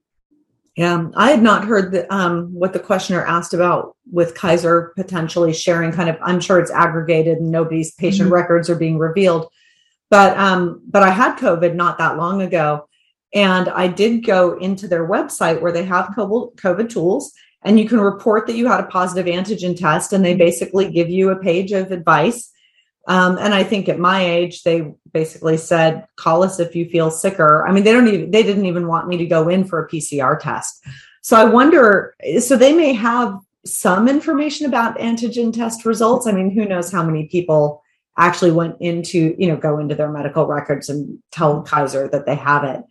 Yeah, I had not heard the, um, what the questioner asked about with Kaiser potentially sharing kind of. I'm sure it's aggregated and nobody's patient mm-hmm. records are being revealed, but um, but I had COVID not that long ago, and I did go into their website where they have COVID, COVID tools, and you can report that you had a positive antigen test, and they mm-hmm. basically give you a page of advice um, and I think at my age, they basically said, call us if you feel sicker. I mean, they don't even, they didn't even want me to go in for a PCR test. So I wonder, so they may have some information about antigen test results. I mean, who knows how many people actually went into, you know, go into their medical records and tell Kaiser that they have it.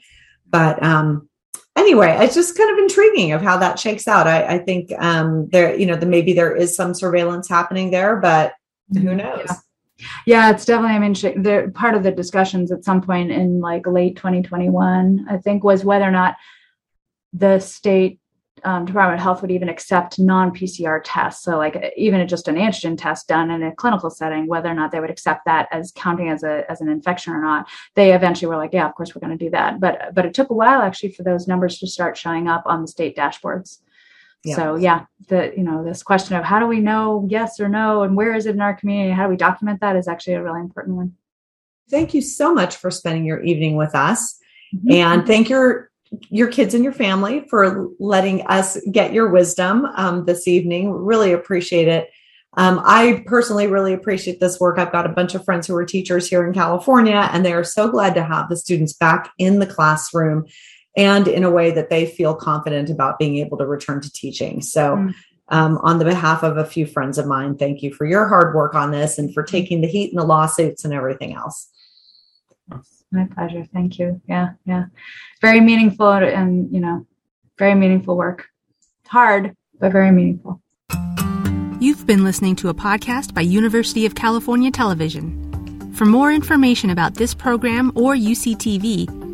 But, um, anyway, it's just kind of intriguing of how that shakes out. I, I think, um, there, you know, the, maybe there is some surveillance happening there, but who mm-hmm. knows? Yeah. Yeah, it's definitely. I mean, the part of the discussions at some point in like late 2021, I think, was whether or not the state um, Department of Health would even accept non-PCR tests. So, like even just an antigen test done in a clinical setting, whether or not they would accept that as counting as a as an infection or not. They eventually were like, "Yeah, of course we're going to do that." But but it took a while actually for those numbers to start showing up on the state dashboards. Yeah. So yeah, the you know this question of how do we know yes or no, and where is it in our community, how do we document that is actually a really important one. Thank you so much for spending your evening with us, mm-hmm. and thank your your kids and your family for letting us get your wisdom um, this evening. Really appreciate it. Um, I personally really appreciate this work. I've got a bunch of friends who are teachers here in California, and they are so glad to have the students back in the classroom and in a way that they feel confident about being able to return to teaching. So, mm. um, on the behalf of a few friends of mine, thank you for your hard work on this and for taking the heat and the lawsuits and everything else. My pleasure. Thank you. Yeah, yeah. Very meaningful and, you know, very meaningful work. Hard, but very meaningful. You've been listening to a podcast by University of California Television. For more information about this program or UCTV,